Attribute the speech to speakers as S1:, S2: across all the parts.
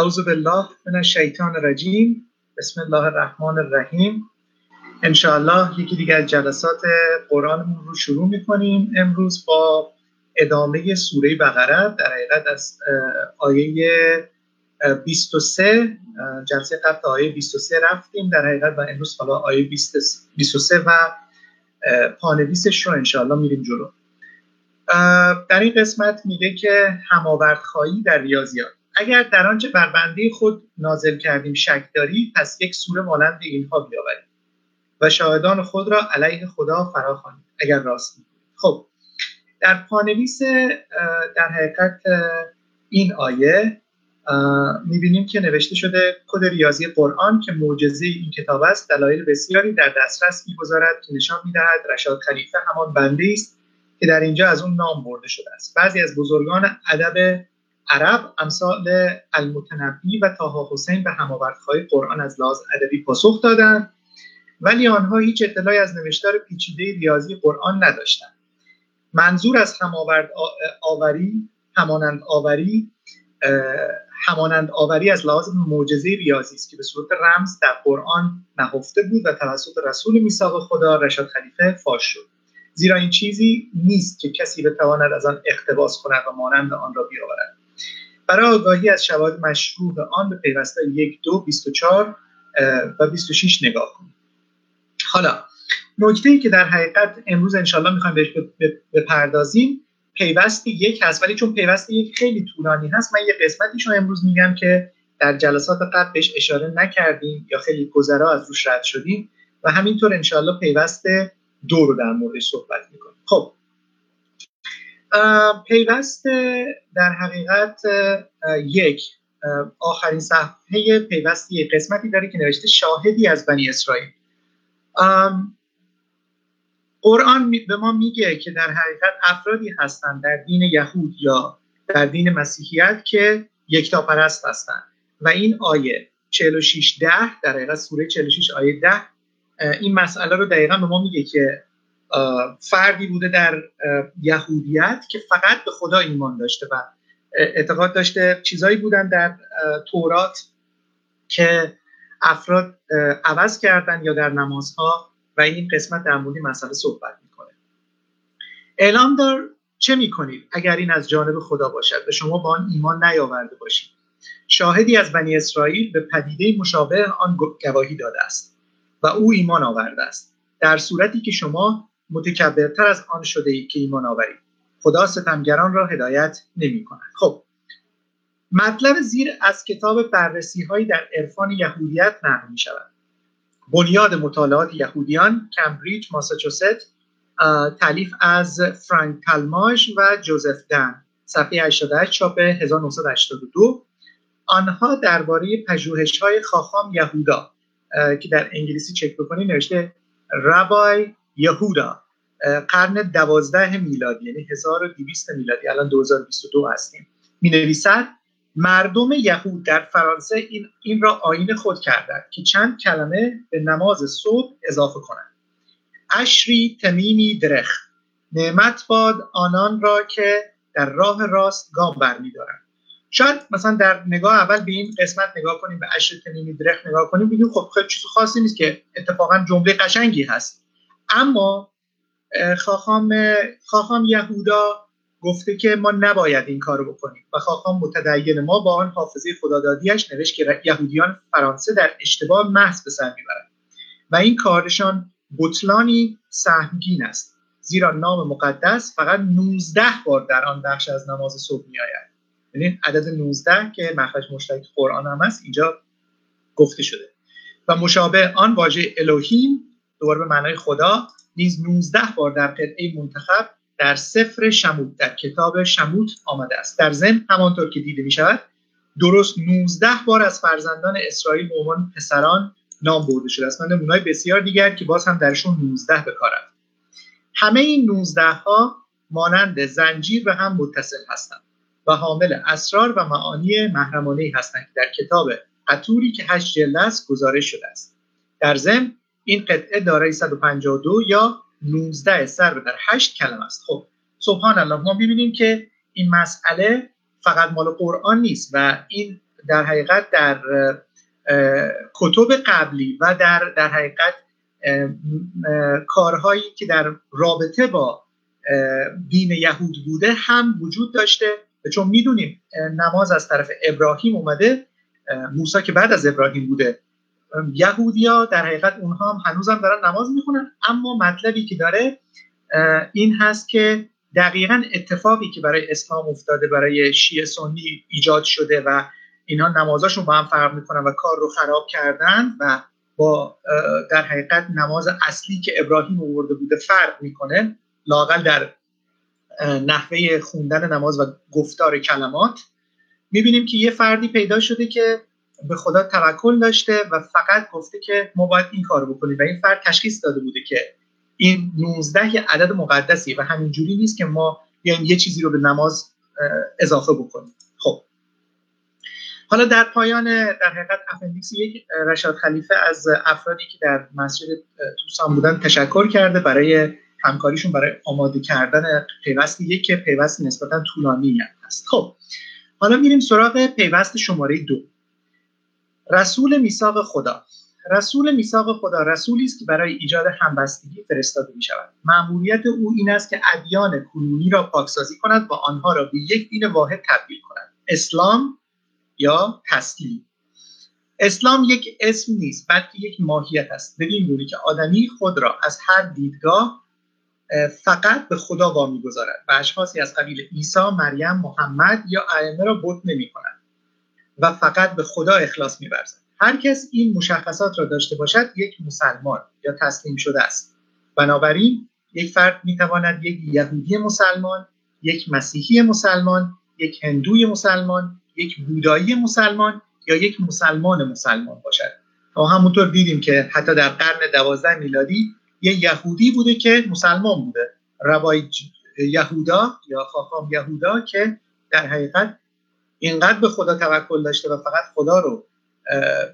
S1: اعوذ بالله من الشیطان الرجیم. بسم الله الرحمن الرحیم. انشاءالله یکی دیگر از جلسات قرآنمون رو شروع می‌کنیم. امروز با ادامه سوره بقره در حقیقت از آیه 23 جلسه قبل آیه 23 رفتیم. در حقیقت و امروز حالا آیه 23 و پانویسش رو انشاءالله میریم جلو. در این قسمت میگه که هماوردخواهی در ریاضیات. اگر در آنچه بر بنده خود نازل کردیم شک داری پس یک سوره مانند اینها بیاورید و شاهدان خود را علیه خدا فراخوانید اگر راست خب در پانویس در حقیقت این آیه می‌بینیم که نوشته شده کد ریاضی قرآن که معجزه این کتاب است دلایل بسیاری در دسترس می‌گذارد که نشان می‌دهد رشاد خلیفه همان بنده است که در اینجا از اون نام برده شده است. بعضی از بزرگان ادب عرب امثال المتنبی و تاها حسین به هماوردخواهی قرآن از لحاظ ادبی پاسخ دادند ولی آنها هیچ اطلاعی از نوشتار پیچیده ریاضی قرآن نداشتند. منظور از هماورد آوری همانند آوری همانند آوری از لحاظ معجزه ریاضی است که به صورت رمز در قرآن نهفته بود و توسط رسول میثاق خدا رشاد خلیفه فاش شد. زیرا این چیزی نیست که کسی بتواند از آن اقتباس کند و مانند آن را بیاورد. برای آگاهی از شواهد مشروع آن به پیوسته یک دو 24 و 26 نگاه کنید حالا نکته ای که در حقیقت امروز انشالله می‌خوایم بهش بپردازیم پیوست یک هست ولی چون پیوست یک خیلی طولانی هست من یه قسمتیش رو امروز میگم که در جلسات قبل بهش اشاره نکردیم یا خیلی گذرا از روش رد شدیم و همینطور انشالله پیوست دو رو در موردش صحبت می‌کنیم. خب پیوست در حقیقت یک آخرین صفحه پیوست یک قسمتی داره که نوشته شاهدی از بنی اسرائیل. قرآن به ما میگه که در حقیقت افرادی هستند در دین یهود یا در دین مسیحیت که یکتا پرست هستند. و این آیه 46 ده در حقیقت سوره 46 آیه 10 این مسئله رو دقیقا به ما میگه که فردی بوده در یهودیت که فقط به خدا ایمان داشته و اعتقاد داشته. چیزایی بودن در تورات که افراد عوض کردن یا در نمازها و این قسمت در مورد مسئله صحبت می‌کنه. اعلام دار چه می‌کنید اگر این از جانب خدا باشد؟ به شما با آن ایمان نیاورده باشید. شاهدی از بنی اسرائیل به پدیده مشابه آن گواهی داده است و او ایمان آورده است. در صورتی که شما متکبرتر از آن شده اید که ایمان آورید خدا ستمگران را هدایت نمی کند خب مطلب زیر از کتاب بررسی هایی در عرفان یهودیت نقل می شود بنیاد مطالعات یهودیان کمبریج ماساچوست تعلیف از فرانک تلماژ و جوزف دن. صفحه 88 چاپ 1982 آنها درباره پژوهش های خاخام یهودا که در انگلیسی چک بکنید نوشته ربای یهودا قرن دوازده میلادی یعنی 1200 میلادی الان 2022 هستیم. می نویسد مردم یهود در فرانسه این, این را آین خود کردند که چند کلمه به نماز صبح اضافه کنند. اشری تمیمی درخ نعمت باد آنان را که در راه راست گام برمیدارند. شاید مثلا در نگاه اول به این قسمت نگاه کنیم به اشر تمیمی درخ نگاه کنیم بگیم خب خیلی چیز خاصی نیست که اتفاقا جمله قشنگی هست. اما خاخام خاخام یهودا گفته که ما نباید این کارو بکنیم و خاخام متدین ما با آن حافظه خدادادیش نوشت که یهودیان فرانسه در اشتباه محض به سر می‌برند. و این کارشان بطلانی سهمگین است زیرا نام مقدس فقط 19 بار در آن بخش از نماز صبح میآید. یعنی عدد 19 که مخرج مشترک قرآن هم است اینجا گفته شده. و مشابه آن واژه الوهیم دوباره به معنای خدا نیز 19 بار در قطعه منتخب در سفر شموت در کتاب شموت آمده است. در ضمن همانطور که دیده می شود درست 19 بار از فرزندان اسرائیل به عنوان پسران نام برده شده است. من نمونای بسیار دیگر که باز هم درشون 19 به کار همه این 19 ها مانند زنجیر و هم متصل هستند و حامل اسرار و معانی محرمانه هستند که در کتاب قطوری که هشت جلد است گزارش شده است. در ضمن این قطعه دارای 152 یا 19 سر در 8 کلمه است. خب سبحان الله ما ببینیم که این مسئله فقط مال قرآن نیست و این در حقیقت در کتب قبلی و در در حقیقت کارهایی که در رابطه با دین یهود بوده هم وجود داشته چون می‌دونیم نماز از طرف ابراهیم اومده موسی که بعد از ابراهیم بوده یهودیا در حقیقت اونها هم هنوز هم دارن نماز می‌خونن. اما مطلبی که داره این هست که دقیقا اتفاقی که برای اسلام افتاده برای شیعه سنی ایجاد شده و اینها نمازاشون با هم فرق می‌کنن و کار رو خراب کردن و با در حقیقت نماز اصلی که ابراهیم آورده بوده فرق می‌کنه. لاقل در نحوه خوندن نماز و گفتار کلمات. می‌بینیم که یه فردی پیدا شده که به خدا توکل داشته و فقط گفته که ما باید این کار بکنیم و این فرد تشخیص داده بوده که این 19 یه عدد مقدسی و همینجوری نیست که ما بیایم یه چیزی رو به نماز اضافه بکنیم. خب. حالا در پایان در حقیقت appendix یک رشاد خلیفه از افرادی که در مسجد Tucson بودن تشکر کرده برای همکاریشون برای آماده کردن پیوست یک که پیوست نسبتا طولانی هست. خب. حالا میریم سراغ پیوست شماره دو. رسول میثاق خدا. رسول میثاق خدا رسولی است که برای ایجاد همبستگی فرستاده می شود مأموریت او این است که ادیان کنونی را پاکسازی کند و آنها را به یک دین واحد تبدیل کند. اسلام یا تسلیم. اسلام یک اسم نیست بلکه یک ماهیت است. بدین گونه که آدمی خود را از هر دیدگاه فقط به خدا وامی گذارد و اشخاصی از قبیل عیسی مریم محمد یا ائمه را بت نمی کند و فقط به خدا اخلاص میورزد. هر کس این مشخصات را داشته باشد یک مسلمان یا تسلیم شده است. بنابراین یک فرد می‌تواند یک یهودی مسلمان یک مسیحی مسلمان یک هندوی مسلمان یک بودایی مسلمان یا یک مسلمان مسلمان باشد. تا همونطور دیدیم که حتی در قرن دوازده میلادی یه یهودی بوده که مسلمان بوده. روای یهودا یا خاخام یهودا که در حقیقت اینقدر به خدا توکل داشته و فقط خدا رو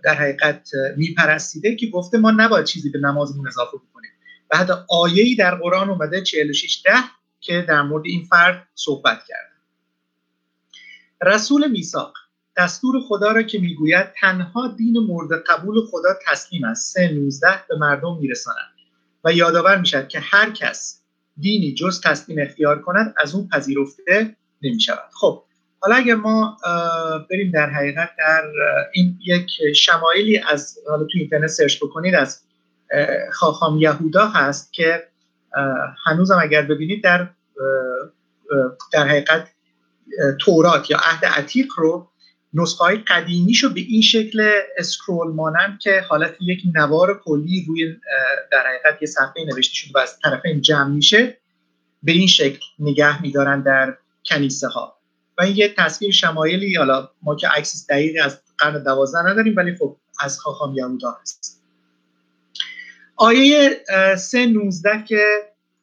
S1: در حقیقت میپرستیده که گفته ما نباید چیزی به نمازمون اضافه بکنیم. و حتی آیه‌ای در قرآن اومده 46 ده که در مورد این فرد صحبت کرده. رسول میثاق دستور خدا را که می‌گوید تنها دین مورد قبول خدا تسلیم است. سه 19 به مردم میرساند. و یادآور می‌شد که هر کس دینی جز تسلیم اختیار کند از اون پذیرفته نمی شود خب حالا اگر ما بریم در حقیقت در این یک شمایلی از حالا تو اینترنت سرچ بکنید از خاخام یهودا هست که هنوزم اگر ببینید در در حقیقت تورات یا عهد عتیق رو نسخه های قدیمیشو به این شکل اسکرول مانند که حالت یک نوار کلی روی در حقیقت یه صفحه نوشته شده و از طرفین جمع میشه به این شکل نگه میدارن در کنیسه ها و این یه تصویر شمایلی حالا ما که عکس دقیقی از قرن دوازده نداریم ولی خب از خاخام یهودا هست. آیه سه نوزده که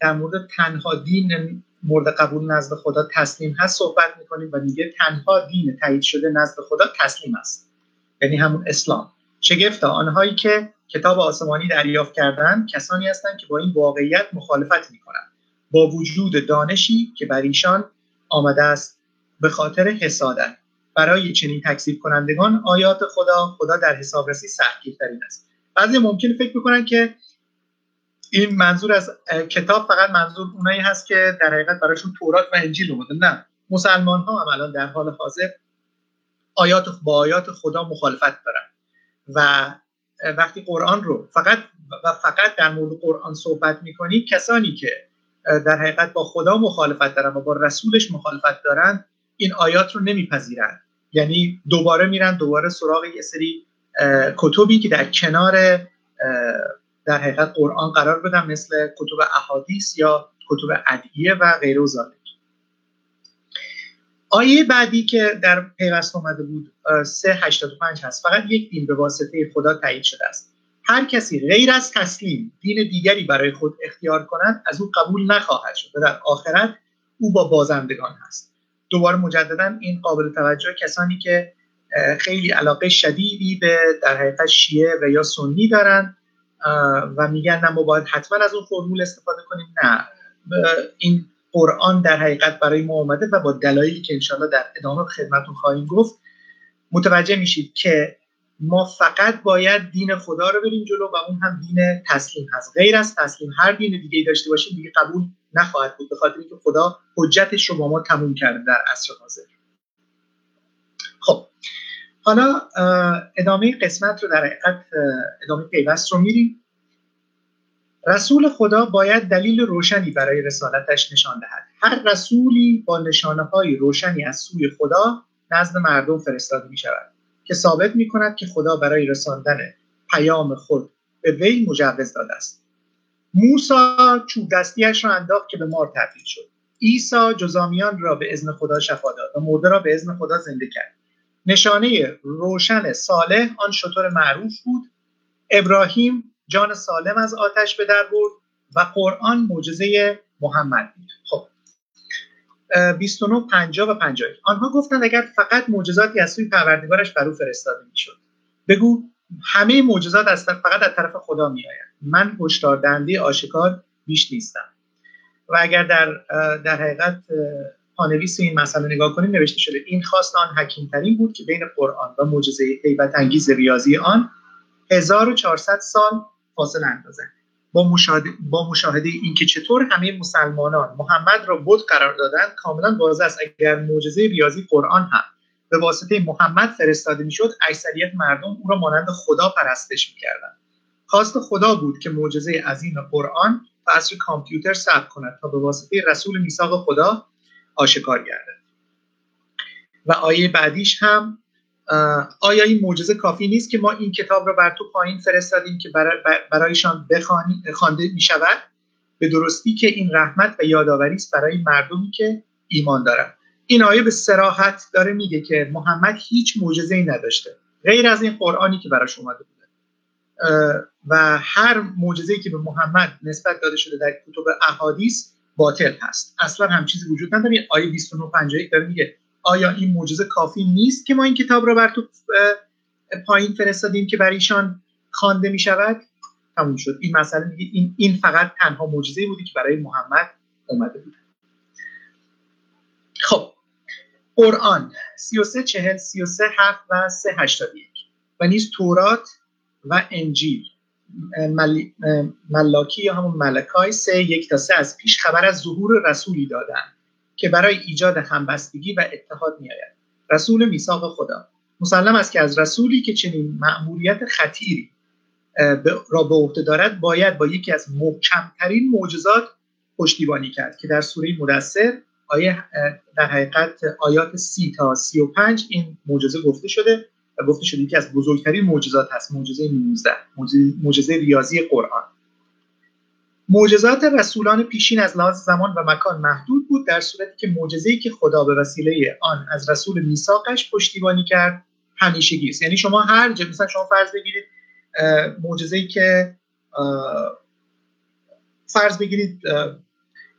S1: در مورد تنها دین مورد قبول نزد خدا تسلیم هست صحبت می‌کنیم و میگه تنها دین تایید شده نزد خدا تسلیم است. یعنی همون اسلام. شگفتا آنهایی که کتاب آسمانی دریافت کردن کسانی هستند که با این واقعیت مخالفت می‌کنند. با وجود دانشی که بر ایشان آمده است. به خاطر حسادت. برای چنین تکذیب کنندگان آیات خدا خدا در حسابرسی سختگیرترین است. بعضی ممکن فکر بکنن که این منظور از کتاب فقط منظور اونایی هست که در حقیقت براشون تورات و انجیل اومده نه. مسلمان ها هم در حال حاضر آیات با آیات خدا مخالفت دارن. و وقتی قرآن رو فقط و فقط در مورد قرآن صحبت می‌کنی کسانی که در حقیقت با خدا مخالفت دارن و با رسولش مخالفت دارن این آیات رو نمیپذیرن. یعنی دوباره میرن دوباره سراغ یه سری کتبی که در کنار در حقیقت قرآن قرار بدن مثل کتب احادیث یا کتب ادعیه و غیر و آیه بعدی که در پیوست آمده بود 385 هست. فقط یک دین به واسطه خدا تایید شده است. هر کسی غیر از تسلیم دین دیگری برای خود اختیار کند از او قبول نخواهد شد و در آخرت او با بازندگان هست. دوباره مجددا این قابل توجه کسانی که خیلی علاقه شدیدی به در حقیقت شیعه و یا سنی دارند و میگن نه ما باید حتما از اون فرمول استفاده کنیم. نه. این قرآن در حقیقت برای ما اومده و با دلایلی که انشاءالله در ادامه خدمتون خواهیم گفت متوجه میشید که ما فقط باید دین خدا رو بریم جلو و اون هم دین تسلیم هست. غیر از تسلیم هر دین دیگه داشته باشیم دیگه قبول نخواهد بود به خاطر اینکه خدا حجتش رو با ما تموم کرده در عصر حاضر. خب حالا ادامه قسمت رو در حقیقت ادامه پیوست رو میریم. رسول خدا باید دلیل روشنی برای رسالتش نشان دهد. هر رسولی با نشانه های روشنی از سوی خدا نزد مردم فرستاده می شود که ثابت می کند که خدا برای رساندن پیام خود به وی مجوز داده است. موسا چوب دستیش را انداخت که به مار تبدیل شد. عیسی جزامیان را به اذن خدا شفا داد و مرده را به اذن خدا زنده کرد. نشانه روشن صالح آن شطور معروف بود. ابراهیم جان سالم از آتش به در برد و قرآن معجزه محمد بود. خب. 29 50 و 50 آنها گفتند اگر فقط معجزاتی از سوی پروردگارش بر او فرستاده می‌شد. بگو همه معجزات از فقط از طرف خدا میآیند. من هشدار دهنده آشکار بیش نیستم. و اگر در در حقیقت پانویس این مسئله نگاه کنیم نوشته شده این خواست آن حکیمترین بود که بین قرآن و معجزه حیبت انگیز ریاضی آن 1400 سال فاصله اندازند با مشاهده, با مشاهده اینکه چطور همه مسلمانان محمد را بود قرار دادند کاملا واضح است اگر معجزه ریاضی قرآن هم به واسطه محمد فرستاده می‌شد اکثریت مردم او را مانند خدا پرستش می‌کردند. خواست خدا بود که معجزه عظیم قرآن و عصر کامپیوتر ثبت کند تا به واسطه رسول میثاق خدا آشکار گردد. و آیه بعدیش هم آیا این معجزه کافی نیست که ما این کتاب را بر تو پایین فرستادیم که برایشان خوانده می شود به درستی که این رحمت و یادآوری است برای مردمی که ایمان دارند. این آیه به سراحت داره میگه که محمد هیچ معجزه ای نداشته غیر از این قرآنی که براش اومده بوده. و هر معجزه‌ای که به محمد نسبت داده شده در کتب احادیث باطل هست. اصلا هم چیزی وجود نداره. آیه 29 51 داره میگه آیا این معجزه کافی نیست که ما این کتاب رو بر تو پایین فرستادیم که بر ایشان خوانده می شود تموم شد. این مسئله میگه این, این فقط تنها معجزه بودی که برای محمد اومده بود خب قرآن 33 40 33 7 و 3 81 و نیز تورات و انجیل. ملاکی یا همون ملکای سه یک تا سه از پیش خبر از ظهور رسولی دادن که برای ایجاد همبستگی و اتحاد میآید. رسول میثاق خدا. مسلم است که از رسولی که چنین مأموریت خطیری را به عهده دارد باید با یکی از محکمترین معجزات پشتیبانی کرد که در سوره مدثر آیه در حقیقت آیات سی تا سی و پنج این معجزه گفته شده و گفته شده یکی از بزرگترین معجزات هست معجزه 19 معجزه ریاضی قرآن. معجزات رسولان پیشین از لحاظ زمان و مکان محدود بود در صورتی که معجزه‌ای که خدا به وسیله آن از رسول میثاقش پشتیبانی کرد همیشگی است. یعنی شما هر جا مثلا شما فرض بگیرید معجزه‌ای که فرض بگیرید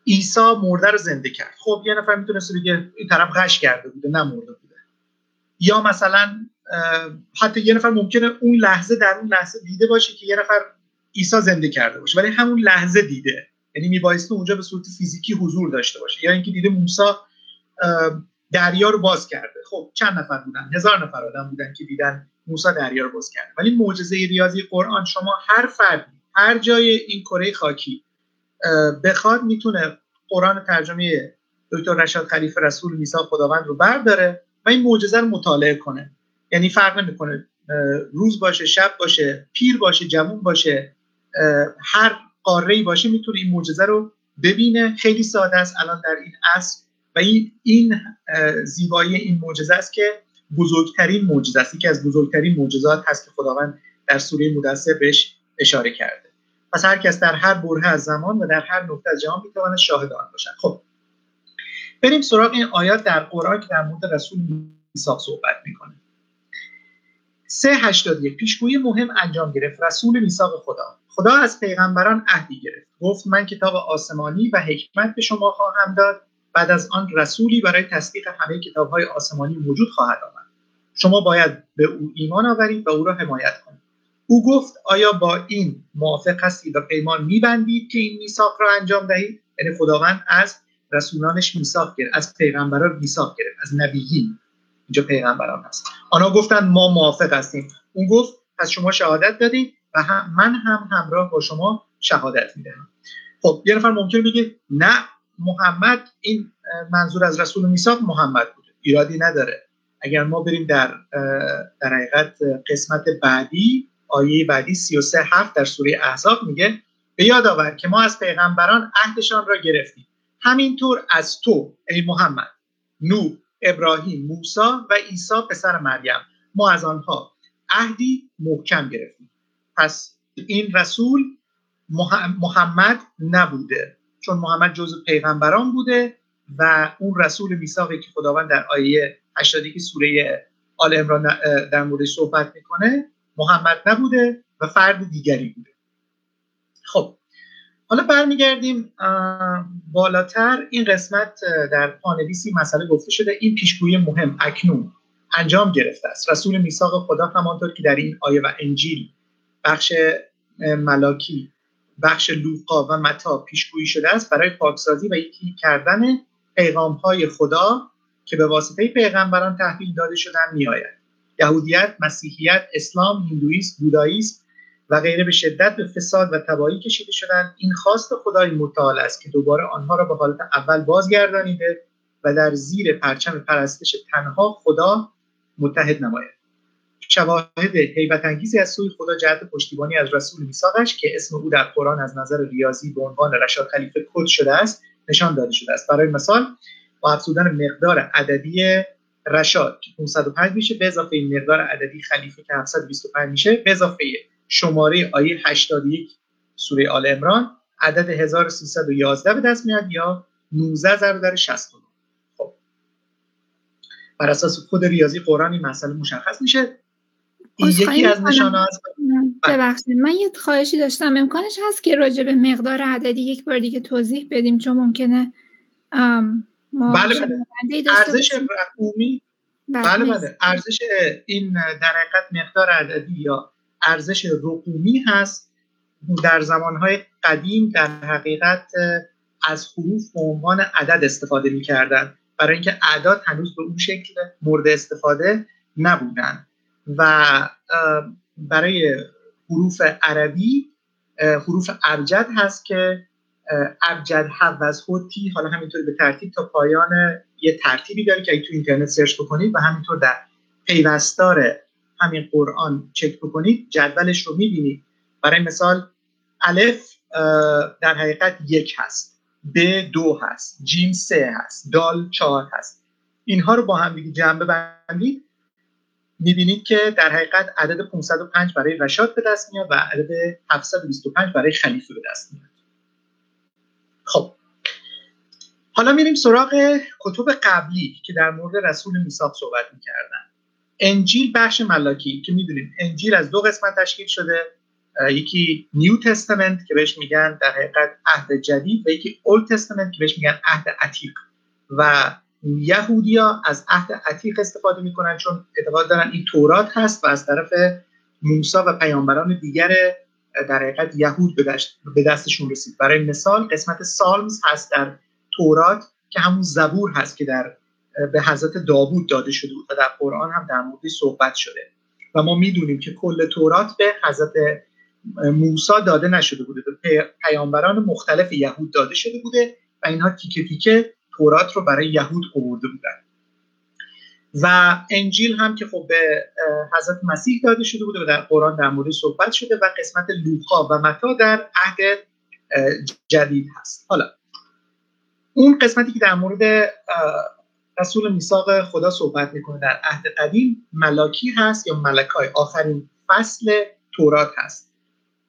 S1: عیسی مرده رو زنده کرد. خب یه نفر می‌تونست بگه این طرف غش کرده بوده نه مرده بوده. یا مثلا حتی یه نفر ممکنه اون لحظه در اون لحظه دیده باشه که یه نفر عیسی زنده کرده باشه ولی همون لحظه دیده. یعنی میبایسته اونجا به صورت فیزیکی حضور داشته باشه. یا اینکه دیده موسی دریا رو باز کرده. خب چند نفر بودن؟ هزار نفر آدم بودن که دیدن موسی دریا رو باز کرده. ولی معجزه ریاضی قرآن شما هر فردی هر جای این کره خاکی بخواد می‌تونه قرآن ترجمه دکتر رشاد خلیفه رسول میثاق خداوند رو برداره و این معجزه رو مطالعه کنه. یعنی فرق نمی‌کنه. روز باشه شب باشه پیر باشه جوون باشه هر قاره باشه می‌تونه این معجزه رو ببینه. خیلی ساده است الان در این عصر و این این زیبایی این معجزه است که بزرگترین معجزه است. یکی از بزرگترین معجزات هست که خداوند در سوره مدثر بهش اشاره کرده پس هر کس در هر بره از زمان و در هر نقطه از جهان می‌تواند شاهد آن باشد. خب بریم سراغ این آیات در قرآن که در مورد رسول میثاق صحبت می‌کنه. 381 پیشگویی مهم انجام گرفت. رسول میثاق خدا. خدا از پیغمبران عهدی گرفت. گفت من کتاب آسمانی و حکمت به شما خواهم داد. بعد از آن رسولی برای تصدیق همه کتابهای آسمانی وجود خواهد آمد. شما باید به او ایمان آورید و او را حمایت کنید. او گفت آیا با این موافق هستید و پیمان میبندید که این میثاق را انجام دهید؟ یعنی خداوند از رسولانش میثاق گرفت از پیغمبران میثاق گرفت از نبیین. اینجا پیغمبران هست. آنها گفتن ما موافق هستیم. اون گفت پس شما شهادت دادید و هم من هم همراه با شما شهادت می‌دهم. خب یه نفر ممکن بگه نه محمد این منظور از رسول میثاق محمد بوده. ایرادی نداره. اگر ما بریم در در حقیقت قسمت بعدی آیه بعدی 33 هفت در سوره احزاب میگه به یاد آور که ما از پیغمبران عهدشان را گرفتیم. همینطور از تو ای محمد نوح ابراهیم موسی و عیسی پسر مریم ما از آنها عهدی محکم گرفتیم. پس این رسول محمد نبوده چون محمد جزو پیغمبران بوده و اون رسول میثاقی که خداوند در آیه 81 سوره آل عمران در مورد صحبت می‌کنه محمد نبوده و فرد دیگری بوده. خب حالا برمیگردیم بالاتر. این قسمت در پانویسی مسئله گفته شده. این پیشگویی مهم اکنون انجام گرفته است. رسول میثاق خدا همانطور که در این آیه و انجیل بخش ملاکی بخش لوقا و متا پیشگویی شده است برای پاکسازی و یکی کردن پیغام های خدا که به واسطه پیغمبران تحویل داده شدن میآید. یهودیت مسیحیت اسلام هندویسم بوداییسم و غیره به شدت به فساد و تباهی کشیده شدند. این خواست خدای متعال است که دوباره آنها را به حالت اول بازگردانیده و در زیر پرچم پرستش تنها خدا متحد نماید. شواهد حیبت انگیزی از سوی خدا جهت پشتیبانی از رسول میثاقش که اسم او در قرآن از نظر ریاضی به عنوان رشاد خلیفه کد شده است نشان داده شده است. برای مثال با افزودن مقدار عددی رشاد که 505 میشه. به اضافه مقدار عددی خلیفه که 725 میشه. به اضافه شماره آیه 81 سوره آل عمران عدد 1311 به دست میاد یا 19 ضرب در 69 خب. بر اساس خود ریاضی قرآن این مسئله مشخص میشه. این یکی از نشانه.
S2: ببخشید. من یه خواهشی داشتم. امکانش هست که راجع به مقدار عددی یک بار دیگه توضیح بدیم چون ممکنه
S1: بله بله. ارزش رقومی بله بله, بله. ارزش این در حقیقت مقدار عددی یا ارزش رقومی هست. در زمانهای قدیم در حقیقت از حروف به عنوان عدد استفاده می‌کردن. برای اینکه اعداد هنوز به اون شکل مورد استفاده نبودن. و برای حروف عربی حروف ابجد هست که ابجد حوز هوتی حالا همینطور به ترتیب تا پایان یه ترتیبی داره که اگه تو اینترنت سرچ بکنید و همینطور در پیوستار همین قرآن چک بکنید جدولش رو می‌بینید. برای مثال الف در حقیقت یک هست. ب دو هست. جیم سه هست. دال چهار هست. اینها رو با هم دیگه جمع ببندید. می‌بینید که در حقیقت عدد 505 برای رشاد به دست میاد و عدد 725 برای خلیفه به دست میاد. خب. حالا میریم سراغ کتب قبلی که در مورد رسول میثاق صحبت می‌کردن. انجیل بخش ملاکی که می‌دونیم انجیل از دو قسمت تشکیل شده. یکی نیو تستمنت که بهش میگن در حقیقت عهد جدید و یکی اولد تستمنت که بهش میگن عهد عتیق. و یهودیا از عهد عتیق استفاده می‌کنن چون اعتقاد دارن این تورات هست و از طرف موسی و پیامبران دیگر در حقیقت یهود به دستشون رسید. برای مثال قسمت سالمز هست در تورات که همون زبور هست که در به حضرت داوود داده شده بود و در قرآن هم در موردی صحبت شده. و ما می‌دونیم که کل تورات به حضرت موسی داده نشده بوده. به پیامبران مختلف یهود داده شده بوده و اینها تیکه تیکه تورات رو برای یهود آورده بودن. و انجیل هم که خب به حضرت مسیح داده شده بوده و در قرآن در مورد صحبت شده و قسمت لوقا و متا در عهد جدید هست. حالا اون قسمتی که در مورد رسول میثاق خدا صحبت می‌کنه در عهد قدیم ملاکی هست یا ملکای آخرین فصل تورات هست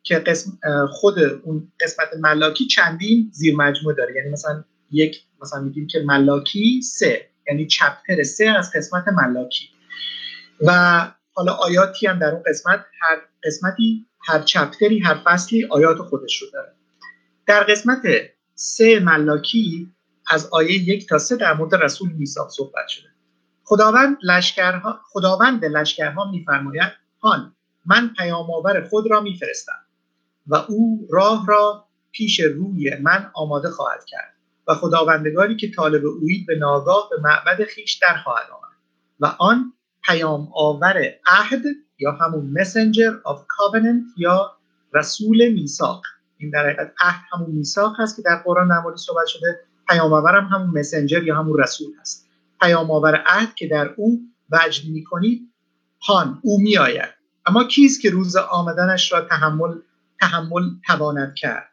S1: که قسم خود اون قسمت ملاکی چندین زیر مجموعه داره. یعنی مثلا یک مثلا میگیم که ملاکی سه. یعنی چپتر سه از قسمت ملاکی. و حالا آیاتی هم در اون قسمت هر قسمتی هر چپتری هر فصلی آیات خودش رو داره. در قسمت سه ملاکی از آیه یک تا سه در مورد رسول میثاق صحبت شده. خداوند لشکرها خداوند لشکرها میفرماید هان من پیام آور خود را میفرستم و او راه را پیش روی من آماده خواهد کرد. و خداوندگاری که طالب اوید به ناگاه به معبد خیش در خواهد آمد. و آن پیام آور عهد یا همون messenger of covenant یا رسول میثاق. این در حقیقت عهد همون میثاق هست که در قرآن در صحبت شده پیام آور هم همون مسنجر یا همون رسول هست. پیام آور عهد که در او وجد می‌کنید هان او میآید. اما کیست که روز آمدنش را تحمل تحمل تواند کرد؟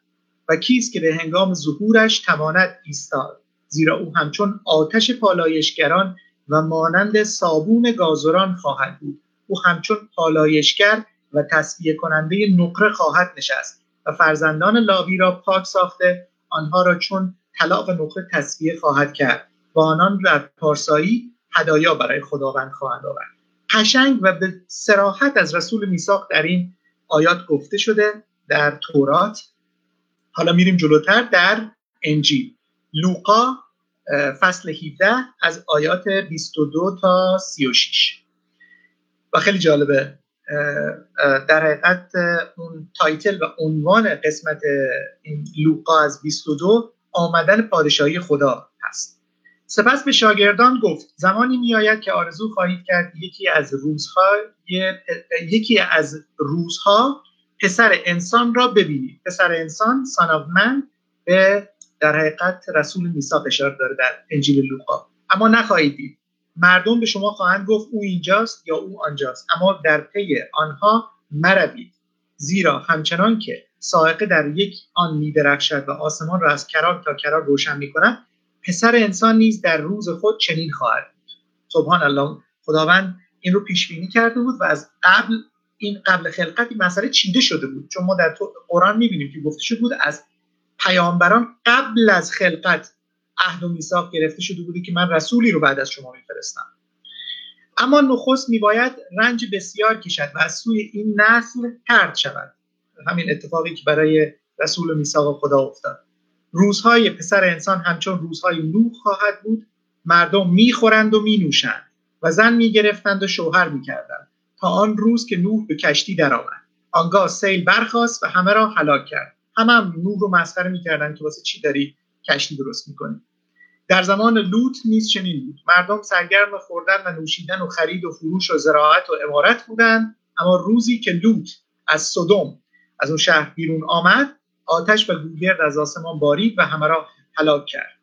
S1: و کیست که به هنگام ظهورش تواند ایستاد. زیرا او همچون آتش پالایشگران و مانند صابون گازران خواهد بود. او همچون پالایشگر و تصفیه کننده نقره خواهد نشست و فرزندان لاوی را پاک ساخته آنها را چون طلا و نقره تصفیه خواهد کرد. و آنان در پارسایی هدایا برای خداوند خواهند آورد. قشنگ و به سراحت از رسول میثاق در این آیات گفته شده در تورات حالا میریم جلوتر در انجیل لوقا فصل 17 از آیات 22 تا 36 و خیلی جالبه در حقیقت اون title و عنوان قسمت این لوقا از 22 آمدن پادشاهی خدا هست. سپس به شاگردان گفت زمانی میآید که آرزو خواهید کرد یکی از روزها یکی از روزها پسر انسان را ببینید پسر انسان Son of Man به در حقیقت رسول میثاق اشاره داره در انجیل لوقا. اما نخواهید دید. مردم به شما خواهند گفت او اینجاست یا او آنجاست. اما در پی آنها مروید. زیرا همچنان که سائقه در یک آن میدرخشد و آسمان را از کرار تا کرار روشن می‌کند پسر انسان نیز در روز خود چنین خواهد سبحان الله. خداوند این رو پیش بینی کرده بود و از قبل این قبل خلقت این مسئله چیده شده بود. چون ما در قرآن می‌بینیم که گفته شده بود از پیامبران قبل از خلقت عهد و میثاق گرفته شده بوده که من رسولی رو بعد از شما میفرستم. اما نخست میباید رنج بسیار کشد و از سوی این نسل ترد شود. همین اتفاقی که برای رسول میثاق خدا افتاد. روزهای پسر انسان همچون روزهای نوح خواهد بود. مردم می‌خورند و مینوشند و زن می‌گرفتند و شوهر می‌کردند. تا آن روز که نوح به کشتی درآمد. آنگاه سیل برخاست و همه را هلاک کرد. همه هم نوح رو مسخره می‌کردند که واسه چی داری کشتی درست می‌کنی. در زمان لوط نیز چنین بود. مردم سرگرم خوردن و نوشیدن و خرید و فروش و زراعت و امارت بودند. اما روزی که لوط از صدم از اون شهر بیرون آمد آتش و گوگرد از آسمان بارید و همه را هلاک کرد.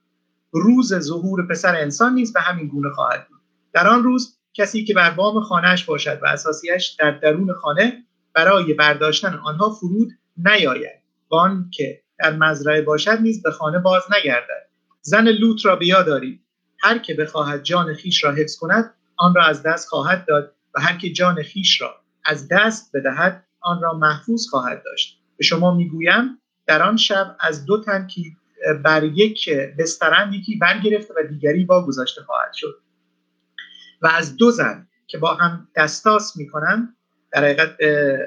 S1: روز ظهور پسر انسان نیز به همین گونه خواهد بود. در آن روز کسی که بر بام خانهاش باشد و اساسیش در درون خانه برای برداشتن آنها فرود نیاید. و که در مزرعه باشد نیز به خانه باز نگردد. زن لوط را بیا دارید هر که بخواهد جان خیش را حفظ کند آن را از دست خواهد داد و هر که جان خیش را از دست بدهد آن را محفوظ خواهد داشت. به شما می‌گویم در آن شب از دو تن که بر یک بسترند یکی برگرفته و دیگری گذاشته خواهد شد. و از دو زن که با هم دستاس می‌کنن در حقیقت به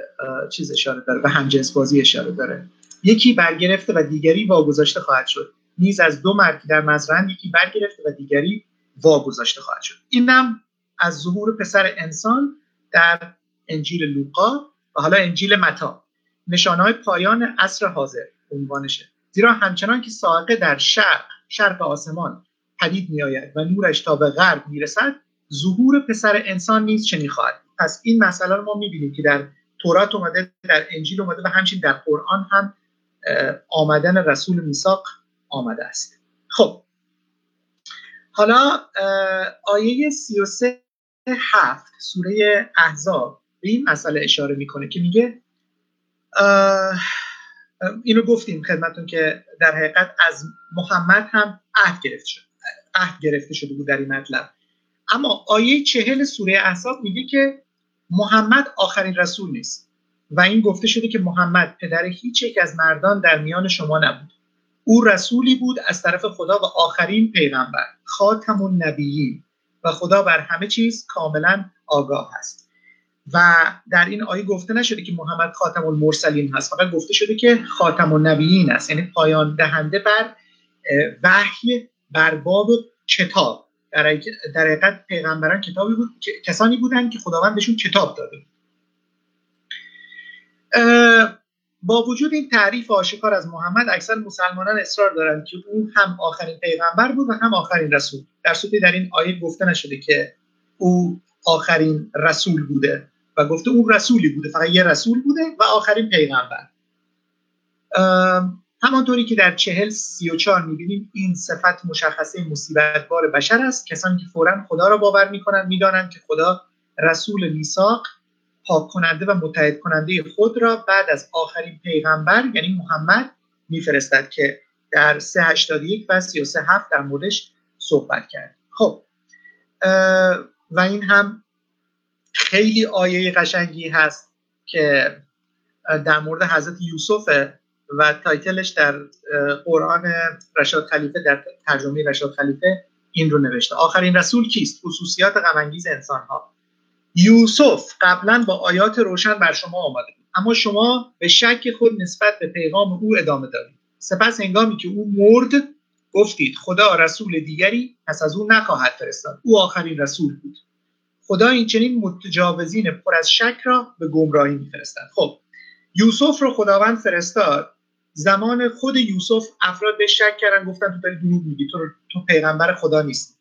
S1: چیز اشاره داره به همجنس بازی اشاره داره. یکی برگرفته و دیگری واگذاشته خواهد شد. نیز از دو مرد در مزرعه یکی برگرفته و دیگری واگذاشته خواهد شد. اینم از ظهور پسر انسان در انجیل لوقا و حالا انجیل متا. نشانهای پایان عصر حاضر عنوانشه. زیرا همچنان که ساقه در شرق شرق آسمان پدید میآید و نورش تا به غرب می‌رسد ظهور پسر انسان نیز چنین خواهد پس این مسئله رو ما می‌بینیم که در تورات اومده در انجیل اومده و همچنین در قرآن هم آمدن رسول میثاق آمده است. خب. حالا آیه 33 هفت سوره احزاب به این مسئله اشاره می‌کنه که میگه اینو گفتیم خدمتون که در حقیقت از محمد هم عهد گرفته شد عهد گرفته شده بود در این مطلب. اما آیه چهل سوره احزاب میگه که محمد آخرین رسول نیست و این گفته شده که محمد پدر هیچ یک از مردان در میان شما نبود. او رسولی بود از طرف خدا و آخرین پیغمبر خاتم النبیین و خدا بر همه چیز کاملا آگاه هست و در این آیه گفته نشده که محمد خاتم المرسلین هست فقط گفته شده که خاتم النبیین است یعنی پایان دهنده بر وحی بر باب کتاب در حقیقت پیغمبران کتابی بود کسانی بودند که خداوند بهشون کتاب داده با وجود این تعریف آشکار از محمد اکثر مسلمانان اصرار دارند که او هم آخرین پیغمبر بود و هم آخرین رسول. در صورتی در این آیه گفته نشده که او آخرین رسول بوده و گفته اون رسولی بوده فقط یه رسول بوده و آخرین پیغمبر. همانطوری که در چهل سی و چار می‌بینیم این صفت مشخصه مصیبت بار بشر است. کسانی که فورا خدا را باور می‌کنند می‌دانند که خدا رسول میثاق پاک کننده و متحد کننده خود را بعد از آخرین پیغمبر یعنی محمد میفرستد که در 381 و 337 در موردش صحبت کرد. خب و این هم خیلی آیه قشنگی هست که در مورد حضرت یوسف و تایتلش در قرآن رشاد خلیفه در ترجمه رشاد خلیفه این رو نوشته. آخرین رسول کیست؟ خصوصیات غمانگیز انسان ها یوسف قبلا با آیات روشن بر شما آمده. بود اما شما به شک خود نسبت به پیغام او ادامه دادید. سپس هنگامی که او مرد گفتید خدا رسول دیگری پس از او نخواهد فرستاد. او آخرین رسول بود. خدا این چنین متجاوزین پر از شک را به گمراهی میفرستد. خب یوسف رو خداوند فرستاد. زمان خود یوسف افراد به شک کردن گفتن تو داری دروغ میگی تو, تو پیغمبر خدا نیستی.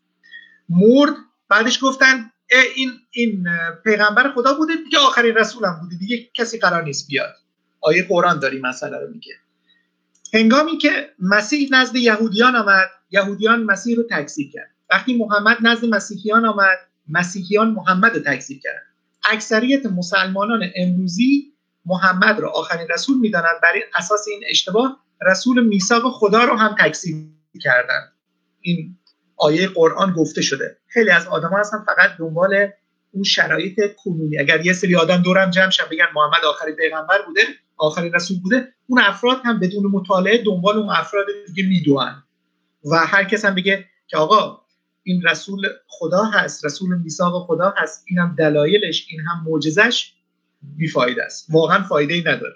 S1: مرد بعدش گفتن این این پیغمبر خدا بوده دیگه آخرین رسولم بوده دیگه کسی قرار نیست بیاد. آیه قرآن داری مسئله رو میگه. هنگامی که مسیح نزد یهودیان آمد یهودیان مسیح رو تکذیب کرد. وقتی محمد نزد مسیحیان آمد مسیحیان محمد رو تکذیب کرد اکثریت مسلمانان امروزی محمد رو آخرین رسول می‌دانند. برای اساس این اشتباه رسول میثاق خدا رو هم تکذیب کردن این آیه قرآن گفته شده. خیلی از آدم هستن فقط دنبال اون شرایط کنونی. اگر یه سری آدم دورم جمع شن بگن محمد آخرین پیغمبر بوده آخرین رسول بوده اون افراد هم بدون مطالعه دنبال اون افراد دیگه میدوان. و هر کس هم بگه که آقا این رسول خدا هست رسول میثاق خدا هست اینم دلایلش این هم معجزش بیفایده است. واقعا فایده ای نداره.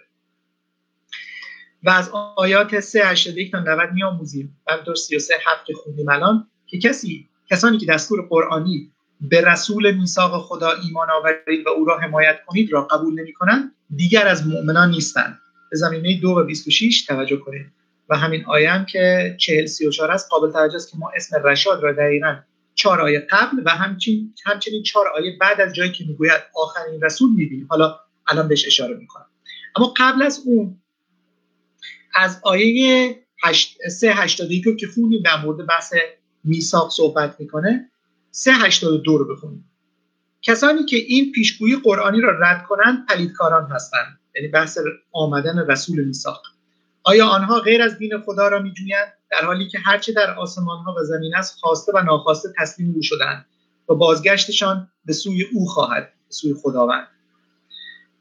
S1: و از آیات 381 تا 90 میآموزیم. همینطور 33 هفت که خوندیم الان که کسی کسانی که دستور قرآنی به رسول میثاق خدا ایمان آورید و او را حمایت کنید را قبول نمی کنند دیگر از مؤمنان نیستند. به زمینه دو و 26 توجه کنید. و همین آیه هم که 40 34 است قابل توجه است که ما اسم رشاد را دقیقا چهار آیه قبل و همچنین همچنین چهار آیه بعد از جایی که می‌گوید آخرین رسول می‌بینیم حالا الان بهش اشاره می‌کنم. اما قبل از اون از آیه 382 که خوندیم در مورد بحث میثاق صحبت می‌کنه 382 رو بخونیم. کسانی که این پیشگویی قرآنی را رد کنند پلیدکاران هستند. یعنی بحث آمدن رسول میثاق. آیا آنها غیر از دین خدا را میجویند؟ در حالی که هرچه در آسمان ها و زمین است خواسته و ناخواسته تسلیم او شدند و بازگشتشان به سوی او خواهد به سوی خداوند.